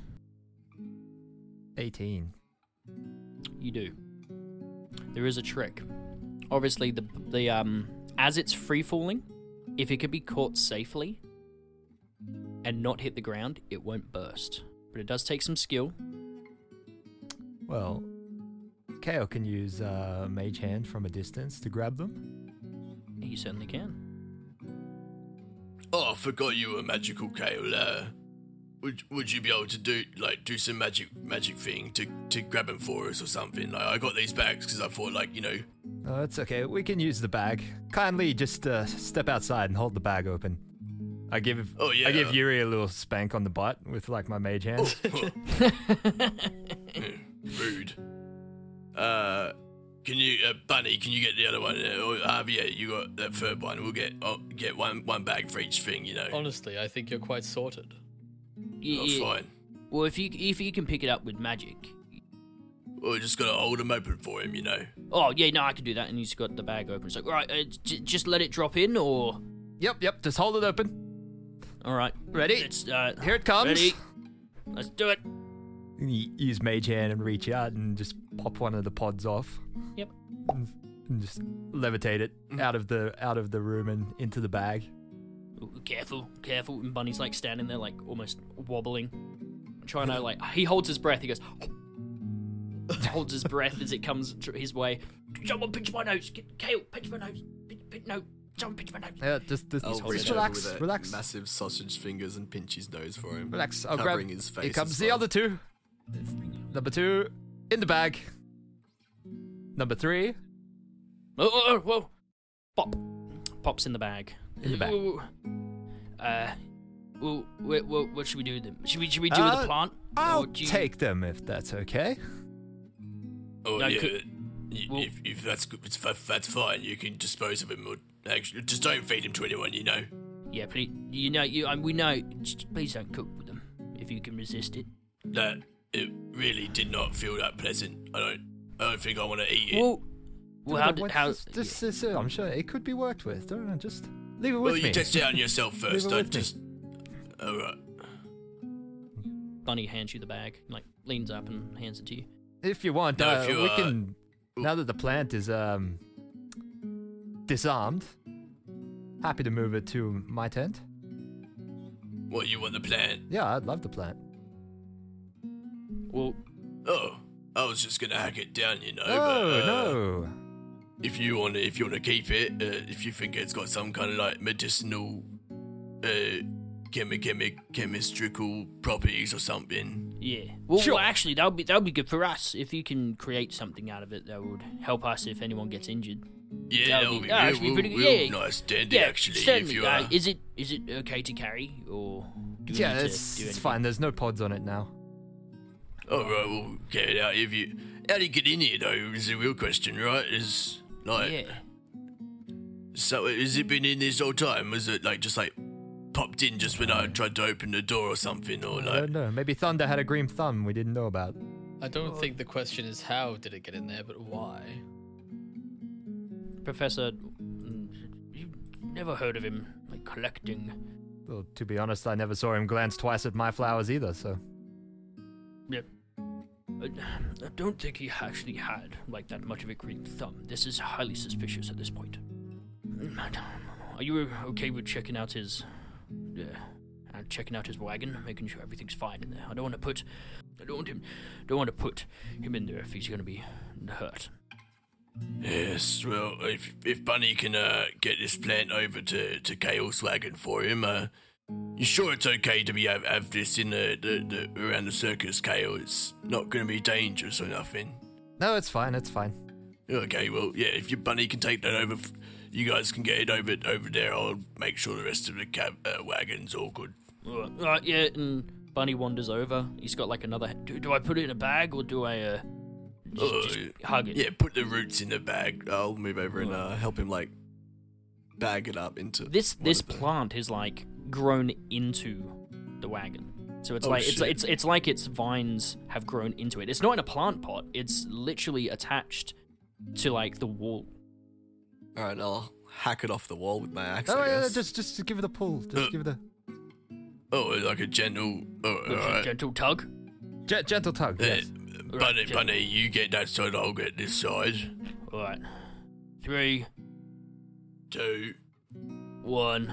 18. You do. There is a trick. Obviously, the the um as it's free falling, if it can be caught safely and not hit the ground, it won't burst. But it does take some skill. Well, Kale can use uh, Mage Hand from a distance to grab them. He certainly can. Oh, I forgot you were magical, Kale. Uh, would would you be able to do like do some magic magic thing to to grab them for us or something? Like I got these bags because I thought like you know Oh, that's okay. We can use the bag. Kindly just uh, step outside and hold the bag open. I give Oh, yeah. I give Yuri a little spank on the butt with like my mage hand. Rude. Uh, can you, uh, Bunny? Can you get the other one? Uh, or Harvey, yeah, you got that third one. We'll get oh, get one one bag for each thing. You know. Honestly, I think you're quite sorted. Y- Oh, y- fine. Well, if you if you can pick it up with magic. Well, we just gotta hold them open for him. You know. Oh yeah, no, I can do that. And he's got the bag open. It's like, right, uh, j- just let it drop in, or yep, yep. Just hold it open. all right, Ready? It's, uh, Here it comes. Ready? Let's do it. You use mage hand and reach out and just pop one of the pods off. Yep. And, and just levitate it out of the out of the room and into the bag. Ooh, careful, careful. And Bunny's like standing there, like almost wobbling, trying to like. He holds his breath. He goes, holds his breath as it comes tr- his way. Someone pinch my nose. Get, Kale, pinch my nose. Pinch, pinch, no, someone pinch my nose. Yeah, just just, I'll just oh, relax, relax, massive sausage fingers and pinch his nose for him. relax. I'll grab. his face Here comes the well. other two. Number two in the bag. Number three Oh, oh, oh, whoa. Pop. Pops in the bag. In the bag. Ooh. Uh, well, what, what, what should we do with them? Should we, should we do with Uh, the plant? I'll Or do you- take them if that's okay. Oh No, yeah. could- y- well- if, if that's good, if that's fine, you can dispose of him. Or actually, just don't feed him to anyone. You know. Yeah, please. You know, you. Um, we know. Just please don't cook with them if you can resist it. That it really did not feel that pleasant. I don't. I don't think I want to eat it. Well, well, how What- did how? This, this is, uh, I'm sure it could be worked with. Don't know, just leave it well, with you test it on yourself first. it Don't with me. just. All right. Bunny hands you the bag, like leans up and hands it to you. If you want, No, uh, if you, we uh, can. Now that the plant is um disarmed, happy to move it to my tent. What you want the plant? Yeah, I'd love the plant. Well, Oh, I was just gonna hack it down, you know. Oh but, uh, no! If you want to, if you want to keep it, uh, if you think it's got some kind of like medicinal, uh, chemi- chemi- chemistrical properties or something. yeah. Well, Sure. well, actually, that would be that would be good for us if you can create something out of it that would help us if anyone gets injured. Yeah, That would that'll be- be, that'd real, actually be real, pretty- real yeah. nice dandy yeah, actually. certainly. If you, uh, is it is it okay to carry or do we Yeah, need to it's, do it's fine. There's no pods on it now. all right, we'll get it out. If you, how do you get in here though? Is the real question, right? Is like, Yeah. so has it been in this whole time? Was it like just like popped in just when I tried to open the door or something, or I like? don't know. Maybe Thunder had a green thumb we didn't know about. I don't think the question is how did it get in there, but why. Professor, mm, you never heard of him like collecting? Well, to be honest, I never saw him glance twice at my flowers either. So I, I don't think he actually had like that much of a green thumb. This is highly suspicious at this point. Are you okay with checking out his, uh, uh, checking out his wagon, making sure everything's fine in there? I don't want to put, I don't want him, don't want to put him in there if he's going to be hurt. Yes, well, if if Bunny can uh, get this plant over to to Kale's wagon for him, uh, you sure it's okay to be have, have this in the, the, the around the circus, Kale? It's not going to be dangerous or nothing. no, it's fine. It's fine. Okay, well, yeah, if your Bunny can take that over, you guys can get it over over there. I'll make sure the rest of the cab uh, wagon's all good. Alright, alright, yeah, and Bunny wanders over. He's got like another. Do, do I put it in a bag or do I uh, just, Uh, just hug it? Yeah, put the roots in the bag. I'll move over and uh, help him like bag it up into This this of the- plant is like grown into the wagon. So it's Oh, like it's shit. it's it's like its vines have grown into it. It's not in a plant pot. It's literally attached to like the wall. All right, I'll hack it off the wall with my axe. Oh, I yeah, guess. just just give it a pull. Just Uh, give it a Oh, like a gentle. Oh, With a alright. gentle tug. ge- gentle tug. Uh, Yes. Bunny, gentle. Bunny, you get that side, I'll get this side. All right. Three, two, one.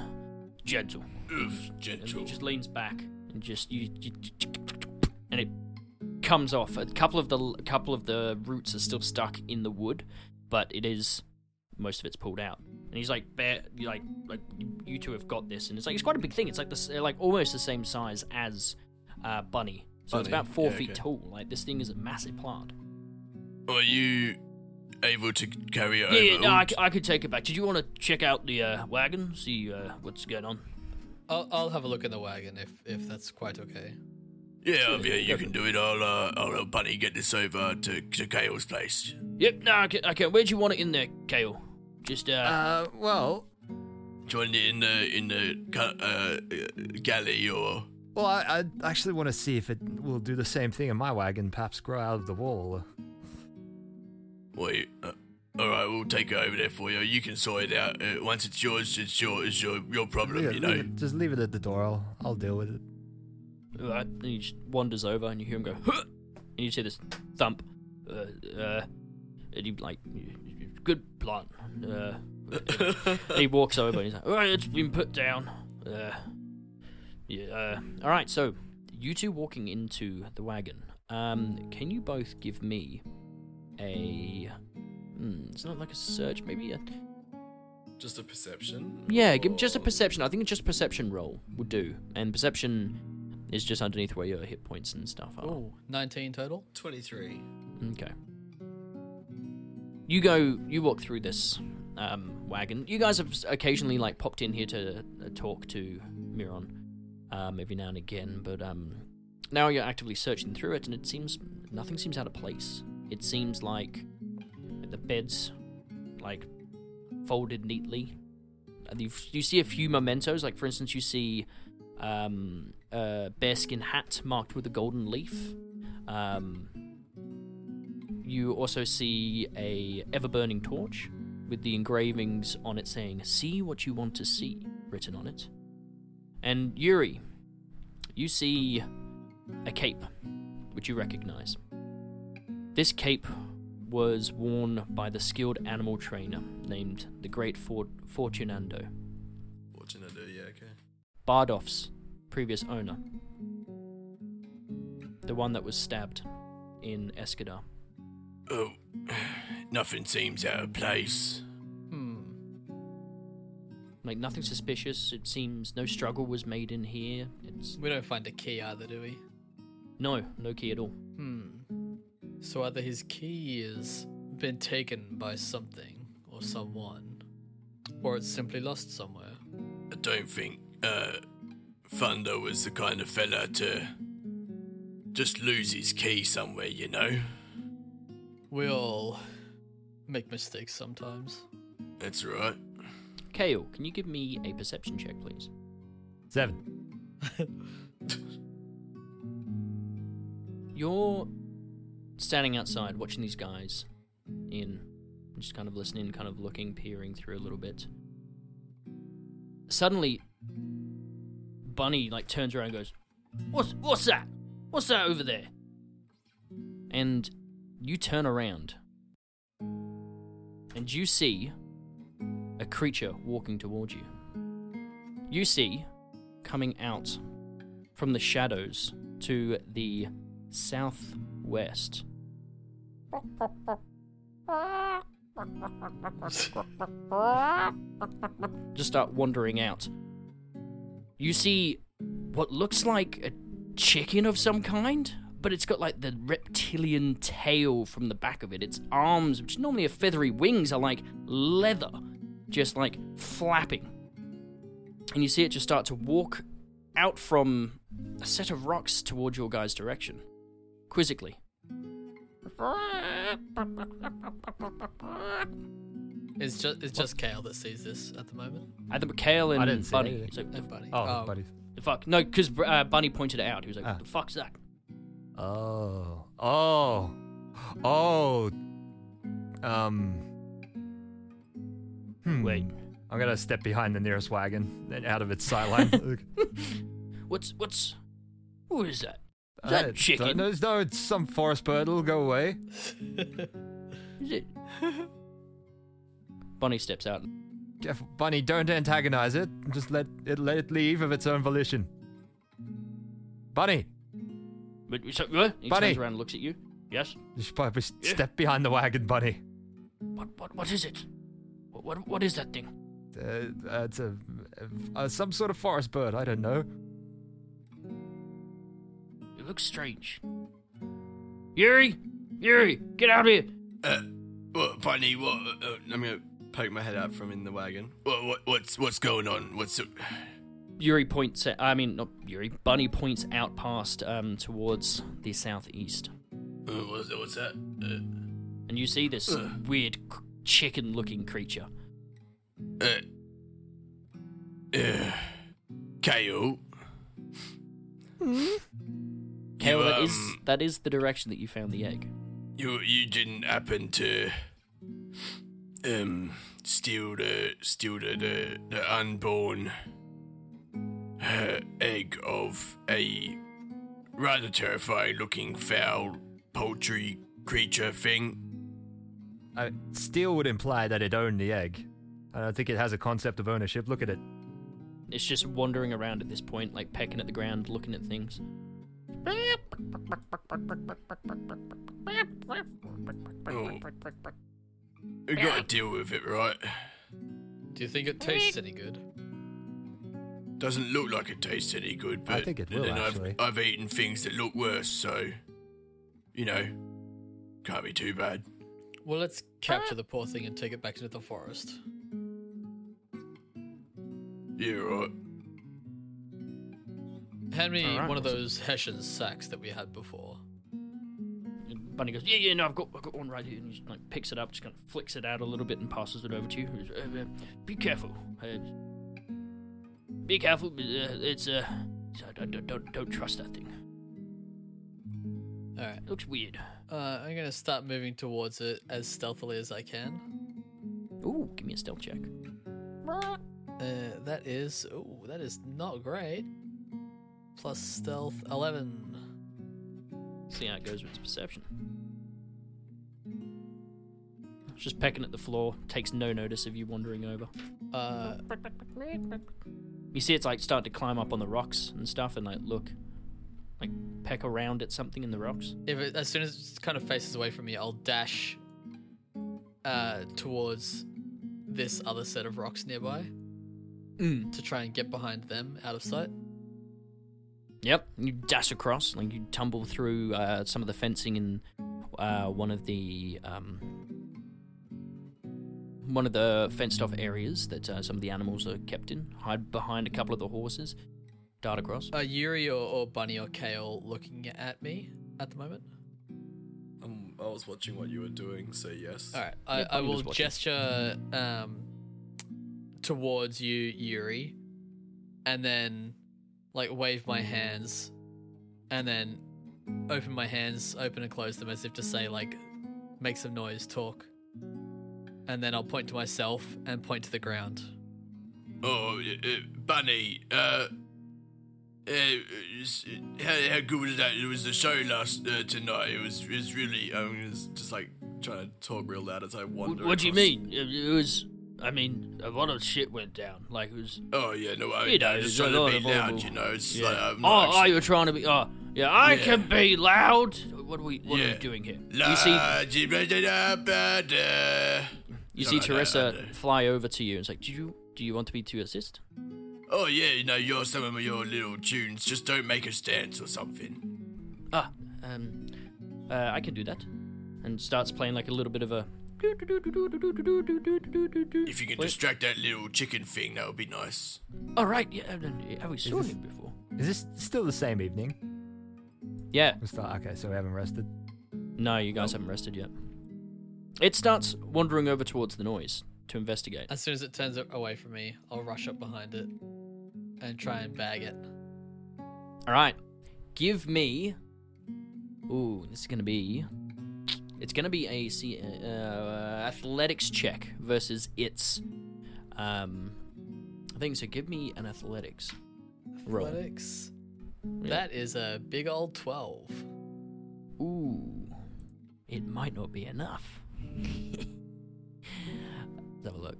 Gentle. Oof, And he just leans back and just you, you, and it comes off. A couple of the a couple of the roots are still stuck in the wood, but it is most of it's pulled out. And he's like, "Bear, you like like you, two have got this." And it's like it's quite a big thing. It's like this, like almost the same size as uh, Bunny. So it's about four yeah, feet okay. tall. Like this thing is a massive plant. Are you able to carry it Yeah, yeah, over? no, I, I could take it back. Did you want to check out the uh, wagon, see uh, what's going on? I'll, I'll have a look in the wagon if, if that's quite okay. yeah, yeah, you can do it. I'll, uh, I'll help Bunny get this over to, to Kale's place. Yep, no, okay, okay. Where do you want it in there, Kale? Just uh, Uh, well, Join it in the in the uh, galley or well, I, I actually want to see if it will do the same thing in my wagon. Perhaps grow out of the wall. wait. Uh, all right, we'll take it over there for you. You can sort it out. Uh, once it's yours, it's your it's your your problem. Leave you know. leave it- just leave it at the door. I'll, I'll deal with it. Right, and he just wanders over, and you hear him go, huh! and you see this thump. Uh, uh, and he like, good plant. Uh, he walks over, and he's like, all right, it's been put down. Uh, yeah. Uh, all right, so you two walking into the wagon. Um, can you both give me a? Hmm, it's not like a search, maybe a. Just a perception. Yeah, give just a perception. I think it's just a perception roll would do, and perception is just underneath where your hit points and stuff are. Oh, 19 total? Twenty-three. Okay. You go. You walk through this um, wagon. You guys have occasionally like popped in here to uh, talk to Miron um, every now and again, but um, now you're actively searching through it, and it seems nothing seems out of place. It seems like the beds, like folded neatly. you you see a few mementos. Like for instance, you see um, a bearskin hat marked with a golden leaf. Um, you also see a ever burning torch with the engravings on it saying "See what you want to see" written on it. And Yuri, you see a cape, which you recognize. This cape was worn by the skilled animal trainer named the Great Fort- Fortunando, Watching it, yeah, okay. Bardolph's previous owner. The one that was stabbed in Escadar. Oh, nothing seems out of place. Hmm. Like nothing suspicious. It seems no struggle was made in here. It's We don't find a key either, do we? no, no key at all. Hmm. So either his key has been taken by something or someone, or it's simply lost somewhere. I don't think uh, Thunder was the kind of fella to just lose his key somewhere, you know? We all make mistakes sometimes. That's right. Kale, can you give me a perception check, please? Seven. You're standing outside watching these guys in, just kind of listening, kind of looking, peering through a little bit. Suddenly, Bunny like turns around and goes, "What's what's that? What's that over there?" And you turn around, and you see a creature walking towards you. You see, coming out from the shadows to the southwest. Just start wandering out. You see what looks like a chicken of some kind, but it's got like the reptilian tail from the back of it. Its arms, which normally are feathery wings, are like leather, just like flapping. And you see it just start to walk out from a set of rocks towards your guys' direction, quizzically. It's just it's just Kale that sees this at the moment. Either Mikhail and I didn't see Bunny. anything. He's And Bunny. Oh, buddies. the fuck? No, because uh, Bunny pointed it out. He was like, Ah. what the fuck's that? Oh. Oh. Oh. Um. Hmm. Wait. I'm gonna step behind the nearest wagon and out of its sightline. What's, what's, who is that? Is Uh, that chicken? don't. No, it's some forest bird. It'll go away. Is it? Bunny steps out. Jeff, Bunny, don't antagonize it. Just let it let it leave of its own volition. Bunny, But, so, what? He Bunny. turns around and looks at you. Yes? you should probably Yeah. step behind the wagon, Bunny. What, what, what is it? What, what, what is that thing? Uh, uh, it's a, uh, some sort of forest bird. I don't know. It looks strange. Yuri! Yuri! Get out of here! Uh, what, Bunny? What? Uh, I'm gonna poke my head out from in the wagon. What? what what's what's going on? What's the, Yuri points at, I mean, not Yuri, Bunny points out past um, towards the southeast. uh, what's, what's that? Uh, And you see this Ugh. weird chicken looking creature. uh, uh, Kale. Kale, You, that is um, that is the direction that you found the egg. You you didn't happen to um steal the steal the the, the unborn uh, egg of a rather terrifying looking foul poultry creature thing. Uh, steal would imply that it owned the egg. I don't think it has a concept of ownership. Look at it. It's just wandering around at this point, like pecking at the ground, looking at things. Oh. We gotta deal with it, right? Do you think it tastes any good? Doesn't look like it tastes any good, but I think it will, then actually. I've, I've eaten things that look worse, so you know, can't be too bad. Well, let's capture uh. the poor thing and take it back into the forest. Yeah, right. Hand me Alright, one of those Hessian sacks that we had before. Bunny goes, yeah, yeah, no, I've got, I've got one right here. And he just, like picks it up, just kind of flicks it out a little bit and passes it over to you. Goes, uh, uh, be careful. Uh, be careful. Uh, it's uh, don't, don't, don't, don't trust that thing. All right. It looks weird. Uh, I'm gonna start moving towards it as stealthily as I can. Ooh, give me a stealth check. Uh, that is, oh, that is not great. Plus stealth, eleven. See how it goes with its perception. It's just pecking at the floor, takes no notice of you wandering over. Uh, You see it's like start to climb up on the rocks and stuff and like look, like peck around at something in the rocks. if it, as soon as it kind of faces away from me, I'll dash uh, towards this other set of rocks nearby to try and get behind them out of sight. Yep, you dash across, like you tumble through uh, some of the fencing in uh, one of the um, one of the fenced off areas that uh, some of the animals are kept in. Hide behind a couple of the horses. Dart across. Are Yuri or, or Bunny or Kale looking at me at the moment? Um, I was watching what you were doing, so yes. All right, I, Yeah, I I'm will just watching. gesture um, towards you, Yuri, and then like wave my hands, and then open my hands, open and close them as if to say like, make some noise, talk, and then I'll point to myself and point to the ground. Oh, uh, uh, Bunny, uh, uh, how, how good was that? It was the show last uh, tonight. It was, it was really, um, I was just like trying to talk real loud as I wander. What do you mean? It, it was. I mean, a lot of shit went down. Like it was. oh yeah, no, I You know, I was it's trying a to lot be loud, horrible- you know. It's Yeah. like, I'm oh, not oh, actually- you're trying to be. Oh, yeah, I Yeah. can be loud. What are we? What are we doing here? You see, La- di- ba- da- da- ba- da. you see like that, Teresa know. fly over to you and it's like, "Do you do you want me to assist?" Oh yeah, you know, you're some of your little tunes. Just don't make a stance or something. Ah, um, uh, I can do that. And starts playing like a little bit of a. If you can Wait. distract that little chicken thing, that would be nice. All right, yeah, have we seen this- him before? Is this still the same evening? Yeah, We start, okay, so we haven't rested. no, you guys oh. haven't rested yet. It starts wandering over towards the noise to investigate. As soon as it turns away from me, I'll rush up behind it and try and bag it. All right, give me. Ooh, this is gonna be. It's gonna be a C- uh, athletics check versus its. Um, I think so. Give me an athletics. Roll. Athletics. Yeah. That is a big old 12. Ooh, it might not be enough. Let's have a look.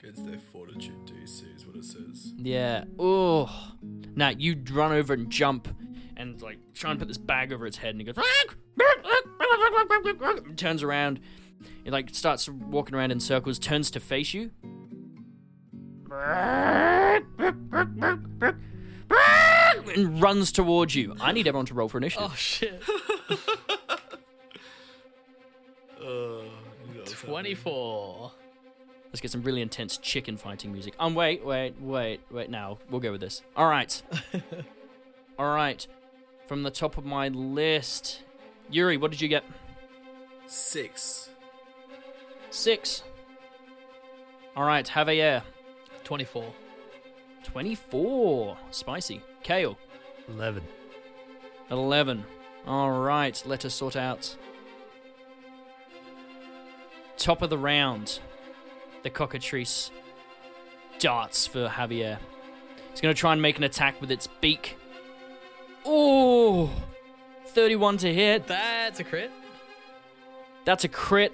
Against their fortitude DC is what it says. Yeah. Oh. Now you run over and jump, and like try and put this bag over its head, and it goes. turns around, it like starts walking around in circles, turns to face you. And runs towards you. I need everyone to roll for initiative. Oh shit. Uh, you know what's happening. 24. Let's get some really intense chicken fighting music. Um, wait, wait, wait, wait. Now we'll go with this. All right, all right. From the top of my list, Yuri, what did you get? Six. Six. All right, Javier, uh, 24. twenty-four. Spicy. Kale, 11. eleven. All right, let us sort out. Top of the round, the cockatrice darts for Javier. It's going to try and make an attack with its beak. Oh, 31 to hit. That's a crit. That's a crit.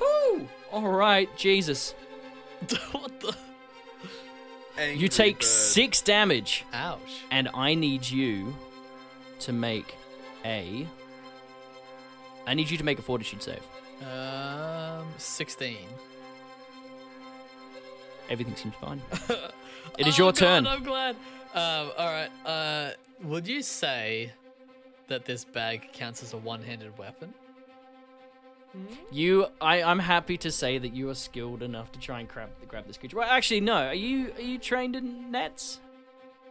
Whoo! All right, Jesus. what the? You take six damage, Ouch. and I need you to make a. I need you to make a fortitude save. Um, 16. Everything seems fine. It is Oh, your God, turn. I'm glad. Um, all right. Uh, would you say that this bag counts as a one-handed weapon? You, I, I'm happy to say that you are skilled enough to try and grab, grab this creature. Well, actually, no. Are you, are you trained in nets?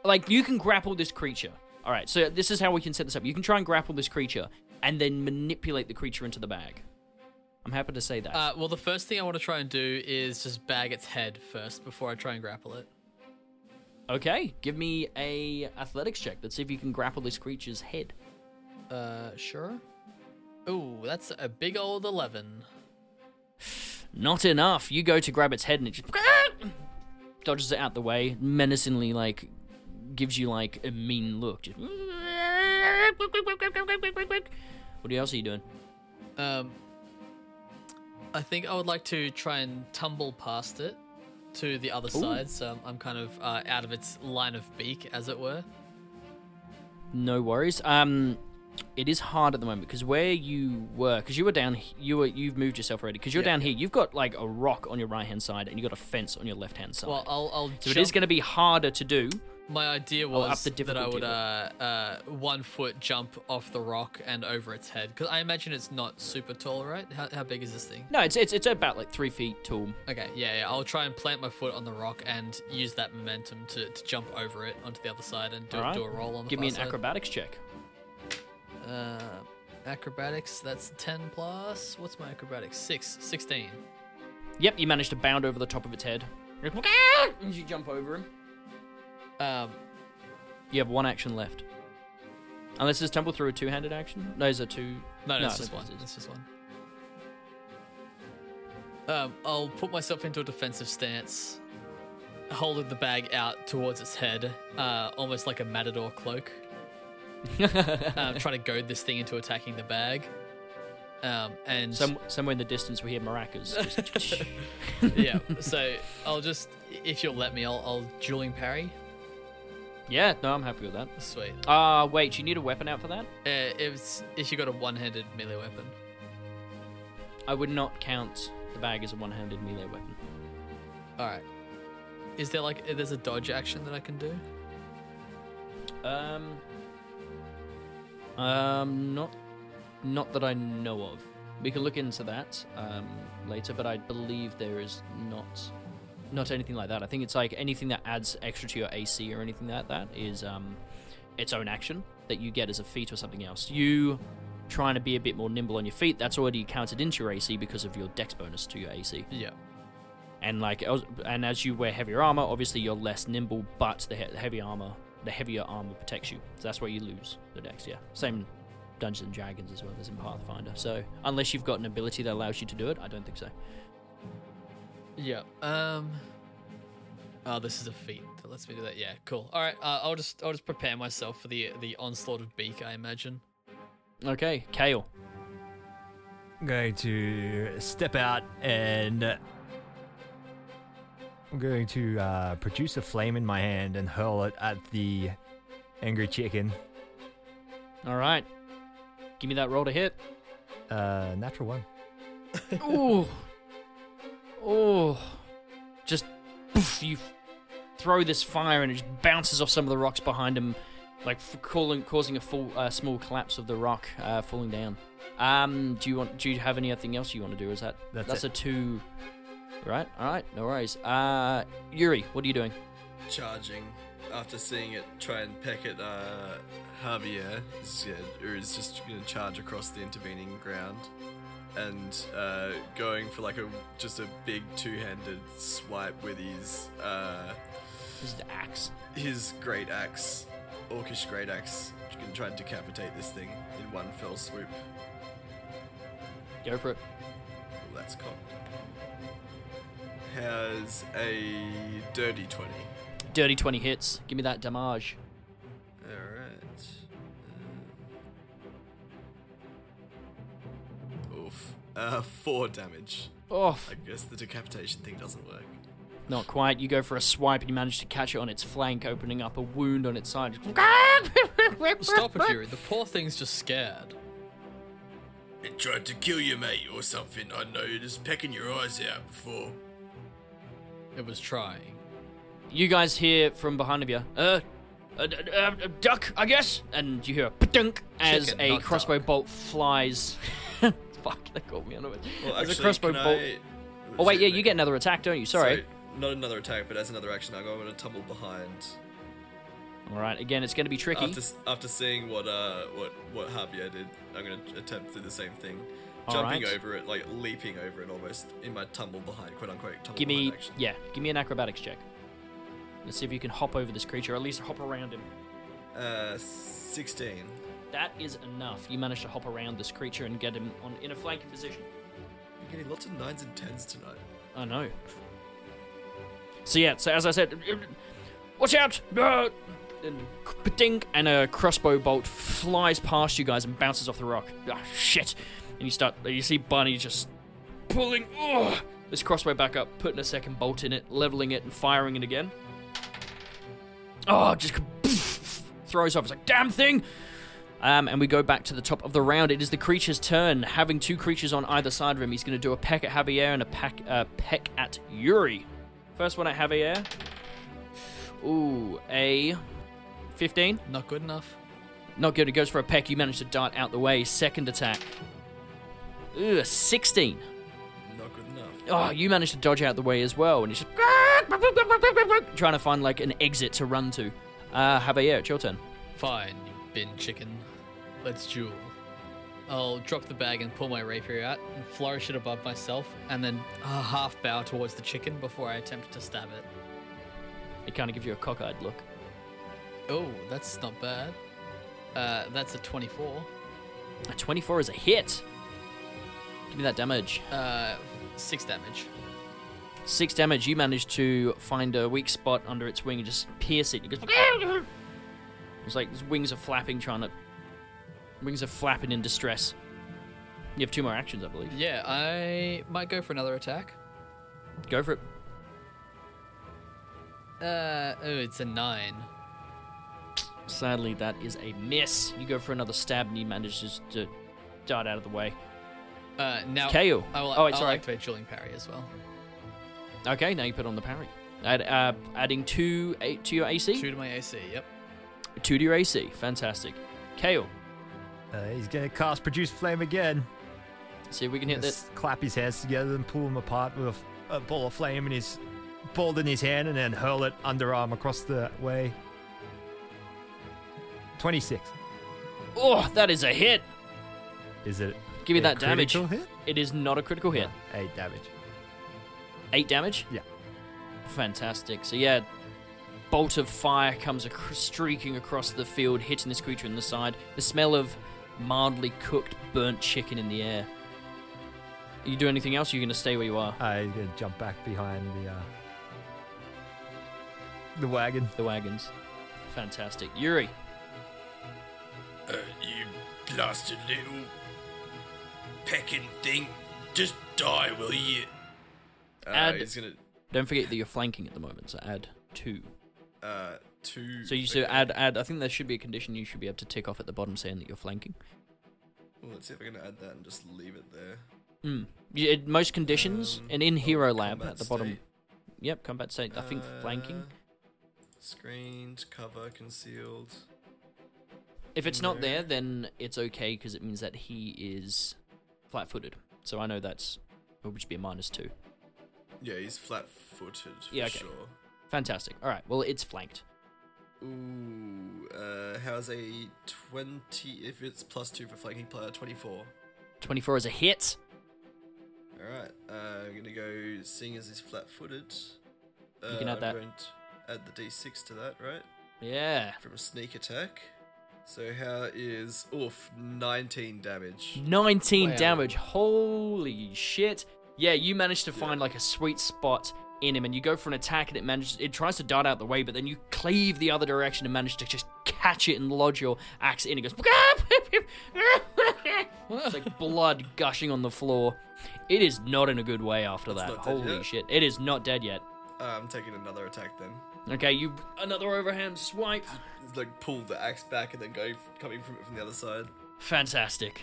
Like you can grapple this creature. All right. So this is how we can set this up. You can try and grapple this creature, and then manipulate the creature into the bag. I'm happy to say that. Uh, well, the first thing I want to try and do is just bag its head first before I try and grapple it. Okay, give me a athletics check. Let's see if you can grapple this creature's head. Uh, sure. Ooh, that's a big old 11. Not enough. You go to grab its head and it just dodges it out the way, menacingly like gives you like a mean look. Just what else are you doing? Um, I think I would like to try and tumble past it to the other side, so I'm kind of uh, out of its line of beak, as it were. No worries. Um, it is hard at the moment because where you were, because you were down, you were you've moved yourself already. Because you're Yeah, down here, you've got like a rock on your right hand side and you have got a fence on your left hand side. Well, I'll, I'll so it jump. is going to be harder to do. My idea up was the that I would uh, uh, one foot jump off the rock and over its head because I imagine it's not super tall, right? How, how big is this thing? No, it's it's it's about like three feet tall. Okay, yeah, yeah. I'll try and plant my foot on the rock and use that momentum to, to jump over it onto the other side and do, right. do a roll on the Give me an side. acrobatics check. Uh, acrobatics, that's 10 plus. What's my acrobatics? 6. 16. Yep, you managed to bound over the top of its head. You jump over him. Um, You have one action left. Unless there's tumble through a two-handed action. No, it's a two. no, no, No, it's just one. It's just one. Um, I'll put myself into a defensive stance, holding the bag out towards its head, uh, almost like a matador cloak. um, trying to goad this thing into attacking the bag. Um, and Some, somewhere in the distance, we hear maracas. Yeah, so I'll just, if you'll let me, I'll, I'll dueling parry. Yeah, no, I'm happy with that. Sweet. Uh, wait, you need a weapon out for that? Uh, if if you got a one-handed melee weapon. I would not count the bag as a one-handed melee weapon. All right. Is there like uh, there's a dodge action that I can do? Um, um, not, not that I know of. We can look into that um, later, but I believe there is not, not anything like that. I think it's like anything that adds extra to your AC or anything like that is um, its own action that you get as a feat or something else. You trying to be a bit more nimble on your feet, that's already counted into your AC because of your Dex bonus to your AC. Yeah. And like, and as you wear heavier armor, obviously you're less nimble, but the, he- the heavy armor, the heavier armor protects you. So that's where you lose the dex. Yeah, same Dungeons and Dragons as well as in Pathfinder. So unless you've got an ability that allows you to do it, I don't think so. Yeah. Um. Oh, this is a feat that lets me do that. Yeah, cool. All right. Uh, I'll just I'll just prepare myself for the the onslaught of beak. I imagine. Okay, Kale. I'm going to step out and uh, I'm going to uh, produce a flame in my hand and hurl it at the angry chicken. All right, give me that roll to hit. Uh, natural one. Ooh, oh, just poof, you throw this fire and it just bounces off some of the rocks behind him, like calling, causing a full, uh, small collapse of the rock uh, falling down. Um, do you want? Do you have anything else you want to do? Is that That's that's it. a two? Right. All right. No worries. Uh, Yuri, what are you doing? charging after seeing it try and peck at uh, Javier. Is, yeah, Yuri's just going to charge across the intervening ground and uh, going for like a just a big two-handed swipe with his uh, This is axe. his great axe, orcish great axe. You can try and decapitate this thing in one fell swoop. Go for it. Well, that's cocked. Has a dirty twenty. Dirty twenty hits. Give me that damage. Uh, four damage. Oh, I guess the decapitation thing doesn't work. not quite. You go for a swipe and you manage to catch it on its flank, opening up a wound on its side. Stop it, Yuri. The poor thing's just scared. It tried to kill you, mate, or something. I know you're just pecking your eyes out before. It was trying. You guys hear from behind of you, uh, uh, uh, uh, duck, I guess, and you hear a dunk as Chicken, a crossbow duck. bolt flies. Fuck, they called me on it. Well, actually, a crossbow can bolt. I- Oh wait, yeah, you get another attack, don't you? Sorry. So, not another attack, but as another action, I'm going to tumble behind All right, again, it's going to be tricky. After after seeing what uh what what Javier did, I'm gonna attempt to do the same thing. All Jumping right. over it, like leaping over it almost in my tumble behind, quote unquote. Tumble Give me, behind action. yeah, give me an acrobatics check. Let's see if you can hop over this creature, or at least hop around him. Uh, 16. That is enough. You manage to hop around this creature and get him on in a flanking position. You're getting lots of nines and tens tonight. I know. So yeah, so as I said, watch out! Uh, and ding, and a crossbow bolt flies past you guys and bounces off the rock. Ah, shit! And you start, you see Bunny just pulling ugh, this crossbow back up, putting a second bolt in it, leveling it, and firing it again. Oh, just throws off. It's like damn thing. Um, and we go back to the top of the round. It is the creature's turn. Having two creatures on either side of him, he's going to do a peck at Javier and a peck, uh, peck at Yuri. First one at Javier. Ooh, a 15. Not good enough. Not good. It goes for a peck. You manage to dart out the way. Second attack. Ooh, a 16. Not good enough. Oh, you managed to dodge out the way as well. And he's just trying to find like an exit to run to. Uh, Javier, it's your turn. Fine, you bin chicken. Let's duel. I'll drop the bag and pull my rapier out and flourish it above myself, and then uh, half bow towards the chicken before I attempt to stab it. It kind of gives you a cockeyed look. Oh, that's not bad. Uh, that's a 24. A 24 is a hit. Give me that damage. Uh, six damage. Six damage. You manage to find a weak spot under its wing and just pierce it. You go. It's like its wings are flapping, trying to. Wings are flapping in distress. You have two more actions, I believe. Yeah, I might go for another attack. Go for it. Uh, oh, it's a nine. Sadly, that is a miss. You go for another stab and he manages to dart out of the way. Uh, now KO. I will, Oh, wait, I'll sorry. activate dueling parry as well. Okay, now you put on the parry. Add, uh, adding two eight to your AC. Two to my AC. Yep. Two to your AC. Fantastic. Kale. Uh, he's gonna cast produce flame again. See if we can hit this. Clap his hands together and pull them apart with a ball of flame in his ball in his hand, and then hurl it underarm across the way. Twenty-six. Oh, that is a hit. Is it? Give me a that damage. critical Hit? It is not a critical hit. No, eight damage. Eight damage? Yeah. Fantastic. So, yeah, bolt of fire comes ac- streaking across the field, hitting this creature in the side. The smell of mildly cooked, burnt chicken in the air. You do anything else? Or you going to stay where you are? Uh, he's gonna jump back behind the uh, the wagon. The wagons. Fantastic. Yuri. Uh, you blasted little pecking thing. Just die, will you? Uh, Add- he's gonna Don't forget that you're flanking at the moment, so add two. uh two. So you okay. should add add. I think there should be a condition you should be able to tick off at the bottom saying that you're flanking. Well, let's see if I can add that and just leave it there. Mm. Yeah, most conditions, Um, and in oh, Hero Lab at the bottom. state. Yep, combat state. I think flanking. Uh, Screened, cover, concealed. If it's not there, then it's okay because it means that he is flat-footed. So I know that's it would just be a minus two. Yeah, he's flat-footed for Yeah, okay. sure. Fantastic. All right. Well, it's flanked. Ooh, uh, how's a twenty? If it's plus two for flanking player, twenty-four. Twenty-four is a hit. All right, uh, I'm gonna go. Seeing as he's flat-footed, uh, You can add I'm that. going to add the d6 to that, right? Yeah. From a sneak attack. So how is oof 19 damage? 19 Wow. damage. Holy shit. Yeah, you managed to Yeah. find like a sweet spot in him and you go for an attack and it manages it tries to dart out the way, but then you cleave the other direction and manage to just catch it and lodge your axe in. It goes It's like blood gushing on the floor. It is not in a good way after It's that. Holy yet? shit. It is not dead yet. Uh, I'm taking another attack then. Okay, you another overhand swipe. It's like pull the axe back and then go coming from it from the other side. Fantastic.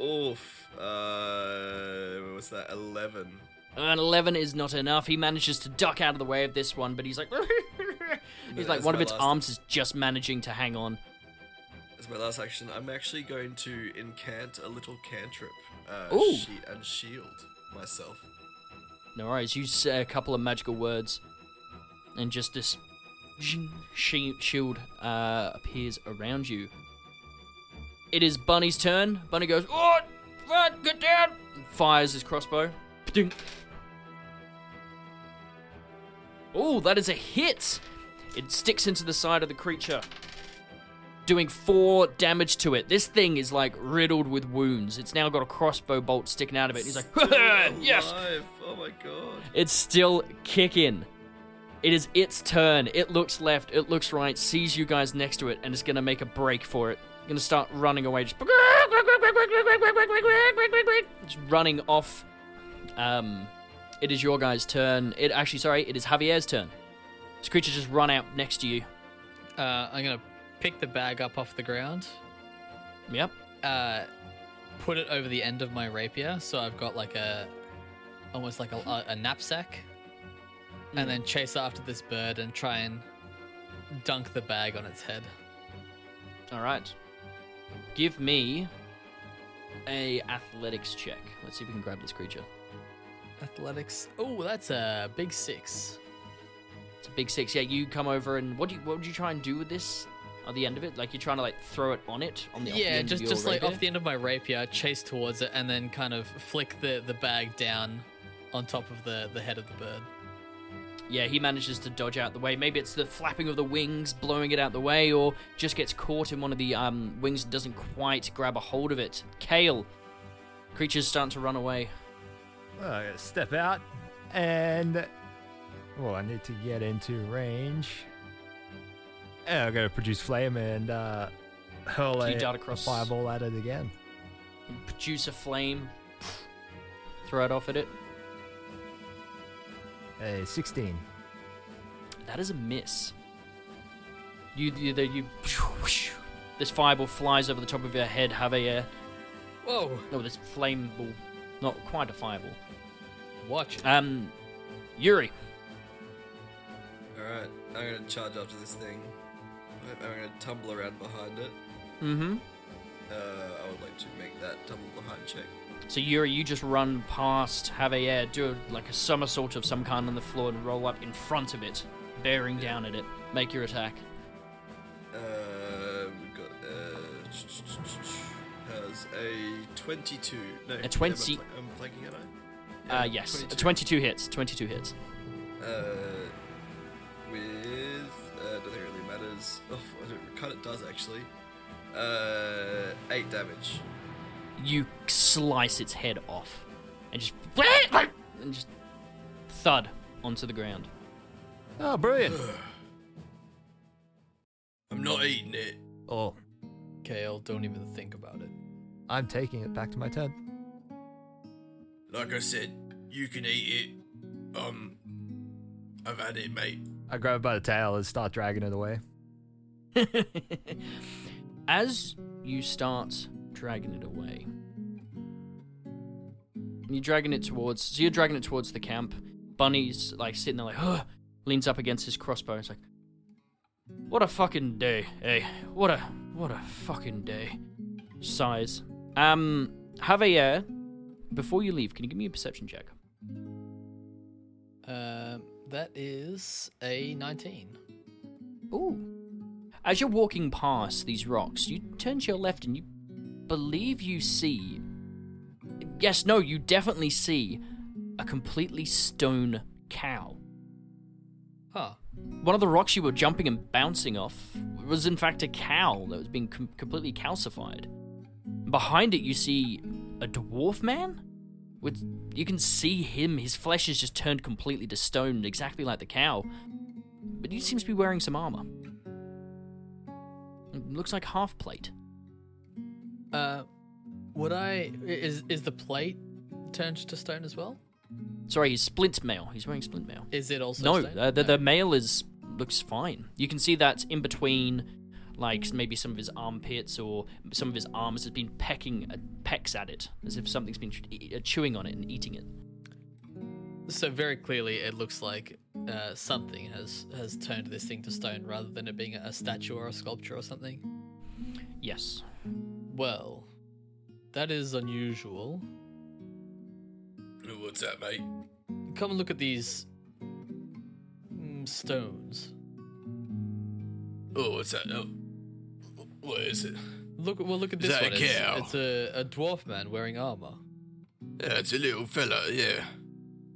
Oof. Uh, what was that? 11. An 11 is not enough. He manages to duck out of the way of this one, but he's like. he's like, one of its last- arms is just managing to hang on. As my last action, I'm actually going to incant a little cantrip uh, she- and shield myself. No worries. You say a couple of magical words, and just this sh- shield uh, appears around you. It is Bunny's turn. Bunny goes, "Oh, get down!" Fires his crossbow. Oh, that is a hit. It sticks into the side of the creature, doing four damage to it. This thing is like riddled with wounds. It's now got a crossbow bolt sticking out of it. He's like, yes, Oh my god. it's still kicking. It is its turn. It looks left, it looks right, sees you guys next to it, and is gonna make a break for it. Gonna start running away, just, just running off. Um, it is your guys' turn. It actually, sorry, it is Javier's turn. This creature just run out next to you. Uh, I'm gonna pick the bag up off the ground, Yep. uh, put it over the end of my rapier, so I've got like a, almost like a, a, a knapsack, and then chase after this bird and try and dunk the bag on its head. All right. Give me a athletics check. Let's see if we can grab this creature. Athletics. Oh, that's a big six. It's a big six. Yeah, you come over and what do you what would you try and do with this? At the end of it, like you're trying to like throw it on it on the off the yeah, end just just like off the end of my rapier, chase towards it, and then kind of flick the the bag down on top of the the head of the bird. Yeah, he manages to dodge out the way. Maybe it's the flapping of the wings blowing it out the way, or just gets caught in one of the um, wings and doesn't quite grab a hold of it. Kale, creature's starting to run away. Well, I gotta step out and. Well, I need to get into range. And I'm gonna produce flame and uh, hurl a, dart a fireball at it again. Produce a flame, throw it off at it. A 16. That is a miss. You, you, the- you, this fireball flies over the top of your head. Have a, uh, Whoa! no, this flame ball, not quite a fireball. Watch it. Um, Yuri, Alright, I'm gonna charge after this thing. I'm I'm gonna tumble around behind it. mm-hmm. Uh, I would like to make that tumble behind check. So Yuri, you just run past, have a uh, do a, like a somersault of some kind on the floor and roll up in front of it, bearing down at it. Make your attack. Uh, we got uh, has a 22. No, A 20 I'm, fl- I'm flanking, aren't I? Uh, yes, 22. 22 hits. 22 hits. Uh, with uh, don't think it really matters. Oh, cut it kind of does actually. Uh, eight damage. You slice its head off, and just and just thud onto the ground. Oh, brilliant. I'm not eating it. oh, Kale, don't even think about it. I'm taking it back to my tent. Like I said, you can eat it. Um, I've had it, mate. I grab it by the tail and start dragging it away. As you start dragging it away, you're dragging it towards. So you're dragging it towards the camp. Bunny's like sitting there, like, huh, leans up against his crossbow. It's like, what a fucking day, eh? what a what a fucking day. Sighs. Um, Javier, before you leave, can you give me a perception check? Um, that is a 19. Ooh. As you're walking past these rocks, you turn to your left and you believe you see. Yes, no, you definitely see a completely stone cow. Huh. One of the rocks you were jumping and bouncing off was, in fact, a cow that was being com- completely calcified. Behind it, you see a dwarf man. With you can see him; his flesh is just turned completely to stone, exactly like the cow. But he seems to be wearing some armor. It looks like half plate. Uh, would I is is the plate turned to stone as well? Sorry, he's splint mail. He's wearing splint mail. Is it also No, stone? uh, the, the mail is looks fine. You can see that in between, like maybe some of his armpits or some of his arms has been pecking uh, pecks at it, as if something's been uh, chewing on it and eating it. So very clearly, it looks like uh, something has has turned this thing to stone rather than it being a statue or a sculpture or something. Yes. Well, that is unusual. What's that, mate? Come and look at these mm, stones. Oh, what's that? Oh, what is it? Look, well, look at Is this that one. It's, cow? it's a, a dwarf man wearing armor. Yeah, it's a little fella. Yeah.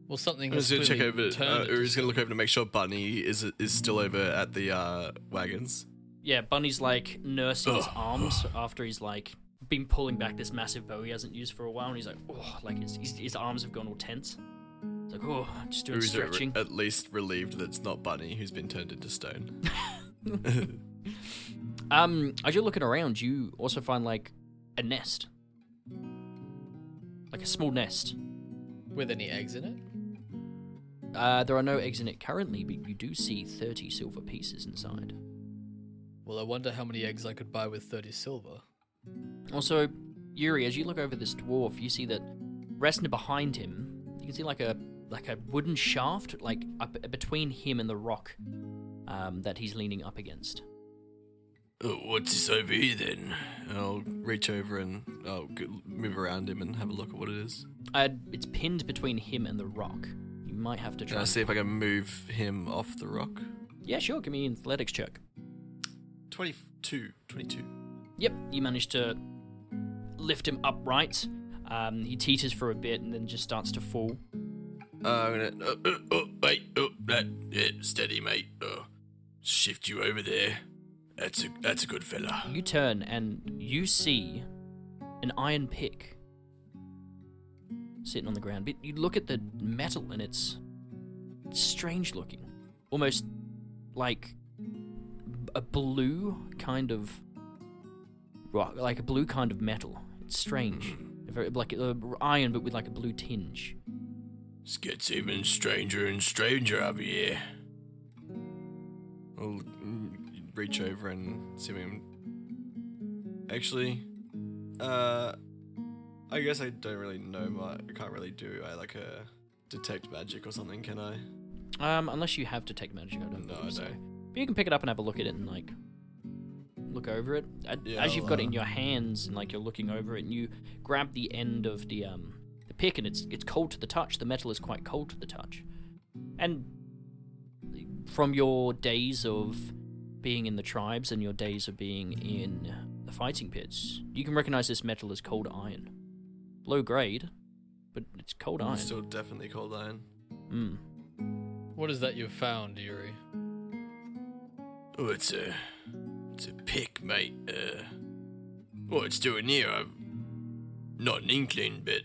Well, something I'm just gonna check over. Uh, it or he's gonna look over to make sure Bunny is is still over at the uh, wagons. Yeah, Bunny's like nursing his arms after he's like been pulling back this massive bow he hasn't used for a while, and he's like, oh, like his, his, his arms have gone all tense. It's like, oh, I'm just doing is it re- stretching. at least relieved that it's not Bunny who's been turned into stone? Um, as you're looking around, you also find like a nest, like a small nest. with any eggs in it. Uh, there are no eggs in it currently, but you do see thirty silver pieces inside. Well, I wonder how many eggs I could buy with 30 silver. Also, Yuri, as you look over this dwarf, you see that resting behind him, you can see like a like a wooden shaft, like up between him and the rock um, that he's leaning up against. Oh, what's this over here then? I'll reach over and I'll move around him and have a look at what it is. Uh, it's pinned between him and the rock. You might have to Can try. I and- see if I can move him off the rock? Yeah, sure. Give me an athletics check. 22. 22. Yep, you manage to lift him upright. Um, he teeters for a bit and then just starts to fall. Uh, I'm gonna. Uh, uh, oh, wait. Oh, that. Yeah, steady, mate. Oh, shift you over there. That's a that's a good fella. You turn and you see an iron pick sitting on the ground. But you look at the metal and it's strange looking, almost like a blue kind of rock, like a blue kind of metal. It's strange, very like uh, iron but with like a blue tinge. This gets even stranger and stranger over here. I'll mm, reach over and see him. Actually, uh, I guess I don't really know my. I can't really do I like a detect magic or something, can I? Um, unless you have detect magic, I don't No, I so. But you can pick it up and have a look at it and like look over it A- Yeah, as you've got it uh, in your hands and like you're looking over it and you grab the end of the um the pick and it's it's cold to the touch. The metal is quite cold to the touch, and from your days of being in the tribes and your days of being in the fighting pits, you can recognize this metal as cold iron. Low grade, but it's cold iron. Still definitely cold iron. Mm. What is that you've found, Yuri? Oh, it's a, it's a pick, mate. Uh, what it's doing here, I've not an inkling, but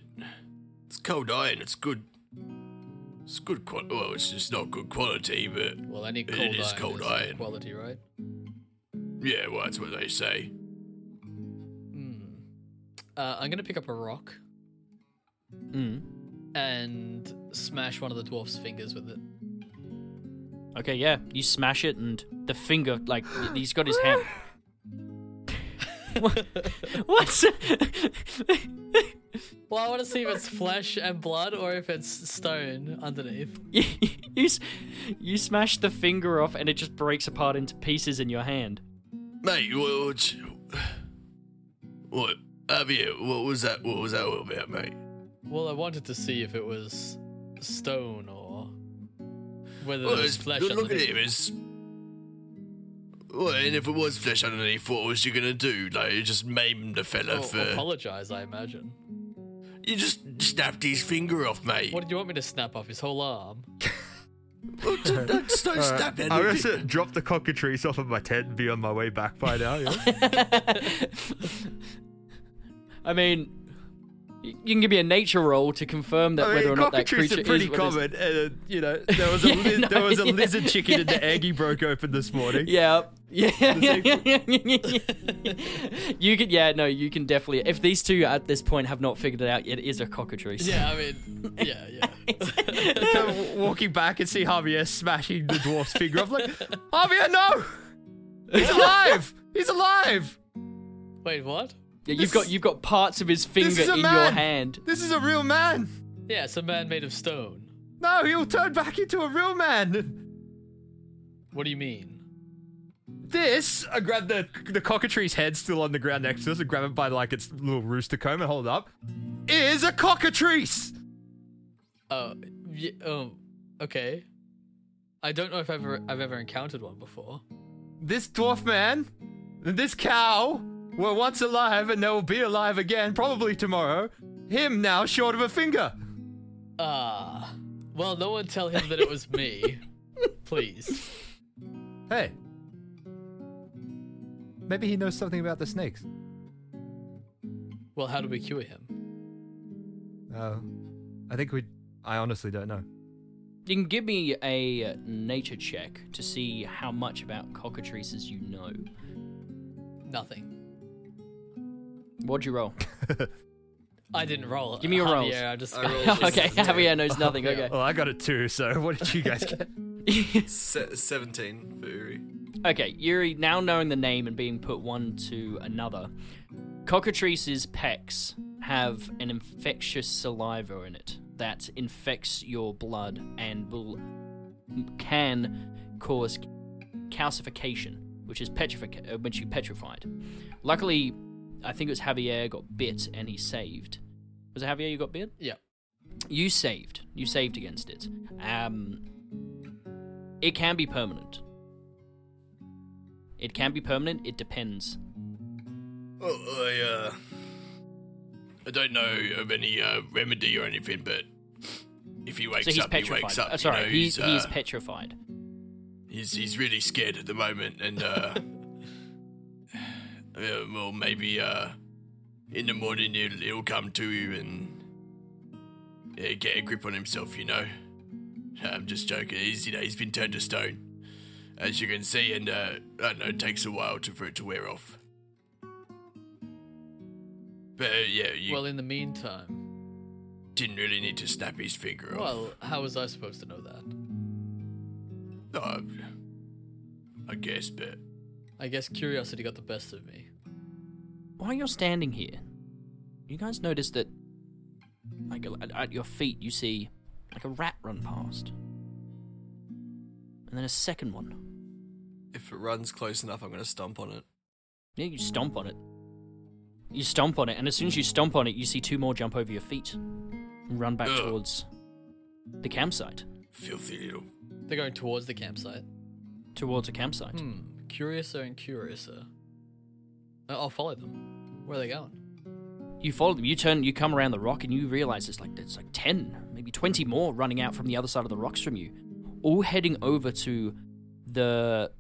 it's cold iron. It's good. It's good quality. Well, it's just not good quality, but Well, any cold is iron cold is iron. quality, right? yeah, well, that's what they say. Hmm. Uh, I'm gonna pick up a rock Mm. and smash one of the dwarf's fingers with it. Okay, yeah, you smash it, and the finger, like, he's got his hand. what? What's? Well, I want to see if it's flesh and blood or if it's stone underneath. you, you, you smash the finger off, and it just breaks apart into pieces in your hand. Mate, what? What? Javier, what was that? What was that all about, mate? Well, I wanted to see if it was stone or whether Well, there was flesh look, look at underneath. him. It's. Well, and if it was flesh underneath, what was you gonna do? Like, you just maim the fella Oh, for. apologize, I imagine. You just snapped his finger off, mate. What did you want me to snap off his whole arm? Well, don't, don't, don't snap I'm anything. gonna drop the cockatrice off of my tent and be on my way back by now. Yeah? I mean, you can give me a nature roll to confirm that I whether or not that cockatrice creature are pretty is what it is. common. And, uh, you know, there was a Yeah, li- no, there was a yeah. lizard chicken in the egg he broke open this morning. Yeah, yeah, you can. Yeah, no, you can definitely. If these two at this point have not figured it out, it is a cockatrice. Yeah, I mean, yeah, yeah. Kind of walking back and see Javier smashing the dwarf's finger off. Like, Javier, no! He's alive! He's alive! Wait, what? Yeah, you've got you've got parts of his finger is a in your hand. This is a real man! Yeah, it's a man made of stone. No, he'll turn back into a real man! What do you mean? This, I grab the the cockatrice's head still on the ground next to us and grab it by like its little rooster comb and hold it up. Is a cockatrice! Oh, y- oh, okay. I don't know if ever I've ever encountered one before. this dwarf man and this cow were once alive and they will be alive again, probably tomorrow. Him now short of a finger. Ah. well, no one tell him that it was me. Please. Hey. Maybe he knows something about the snakes. Well, how do we cure him? Uh, I think we. I honestly don't know. You can give me a nature check to see how much about cockatrices you know. Nothing. What'd you roll? I didn't roll. Give me your rolls. Yeah, I just. I rolled okay, Seventeen. Javier knows nothing. Okay. Well, I got it too. So what did you guys get? Se- 17 for Yuri. Okay, Yuri, now knowing the name and being put one to another, cockatrice's pecs have an infectious saliva in it that infects your blood and will can cause calcification, which is petrific- uh, which you petrified. Luckily, I think it was Javier got bit and he saved. Was it Javier you got bit? Yeah. You saved. You saved against it. Um, it can be permanent. It can be permanent. It depends. Well, I, uh. I don't know of any uh, remedy or anything, but if he wakes so he's up, he petrified. wakes up. Uh, sorry, you know, he's, he's, he's uh, petrified. he's he's really scared at the moment, and uh, uh, well, maybe uh, in the morning he'll, he'll come to you and uh, get a grip on himself. You know, I'm just joking. He's you know he's been turned to stone, as you can see, and uh, I don't know. It takes a while to, for it to wear off. But uh, yeah, you Well, in the meantime. didn't really need to snap his finger off. Well, how was I supposed to know that? Uh, I guess, but I guess curiosity got the best of me. While you're standing here, you guys notice that, like at, at your feet, you see like a rat run past, and then a second one. If it runs close enough, I'm gonna stomp on it. Yeah, you stomp on it. You stomp on it, and as soon as you stomp on it, you see two more jump over your feet and run back Ugh. towards the campsite. Filthy little. They're going towards the campsite. Towards a campsite. Hmm. Curiouser and curiouser. Uh, I'll follow them. Where are they going? You follow them. You turn. You come around the rock, and you realize there's like there's like ten, maybe twenty more running out from the other side of the rocks from you, all heading over to the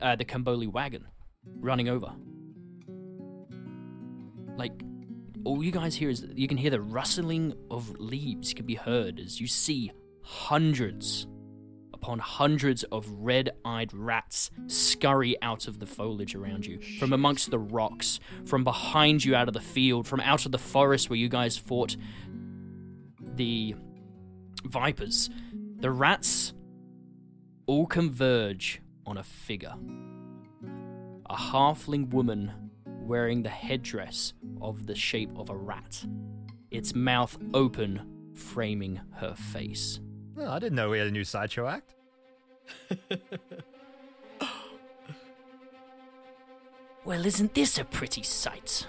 uh, the Kamboli wagon, running over. Like all you guys hear is you can hear the rustling of leaves can be heard as you see hundreds upon hundreds of red-eyed rats scurry out of the foliage around you from amongst the rocks from behind you out of the field from out of the forest where you guys fought the vipers the rats all converge on a figure a halfling woman wearing the headdress of the shape of a rat its mouth open framing her face Oh, I didn't know we had a new sideshow act. Well, isn't this a pretty sight?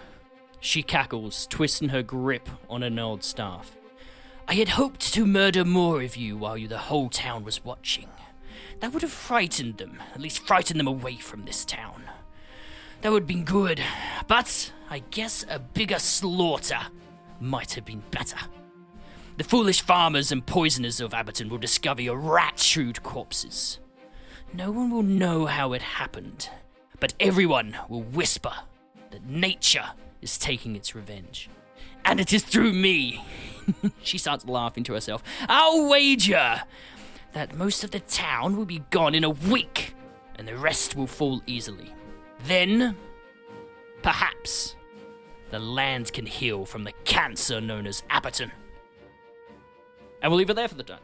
She cackles, twisting her grip on an old staff. I had hoped to murder more of you while you, the whole town was watching. That would have frightened them, at least frightened them away from this town. That would have been good, but I guess a bigger slaughter might have been better. The foolish farmers and poisoners of Abberton will discover your rat-shrewd corpses. No one will know how it happened, but everyone will whisper that nature is taking its revenge. And it is through me. she starts laughing to herself. I'll wager that most of the town will be gone in a week, and the rest will fall easily. Then, perhaps, the land can heal from the cancer known as Abberton. And we'll leave it there for the time.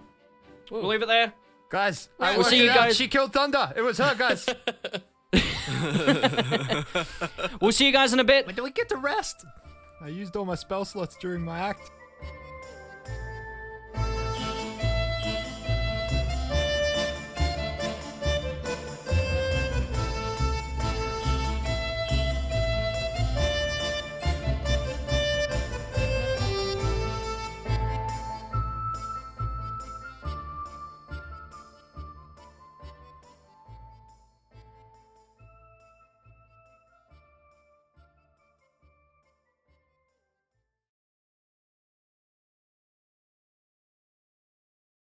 We'll leave it there. Guys, I we'll see it you out. guys- She killed Thunder. It was her, guys. We'll see you guys in a bit. when do we get to rest? I used all my spell slots during my act.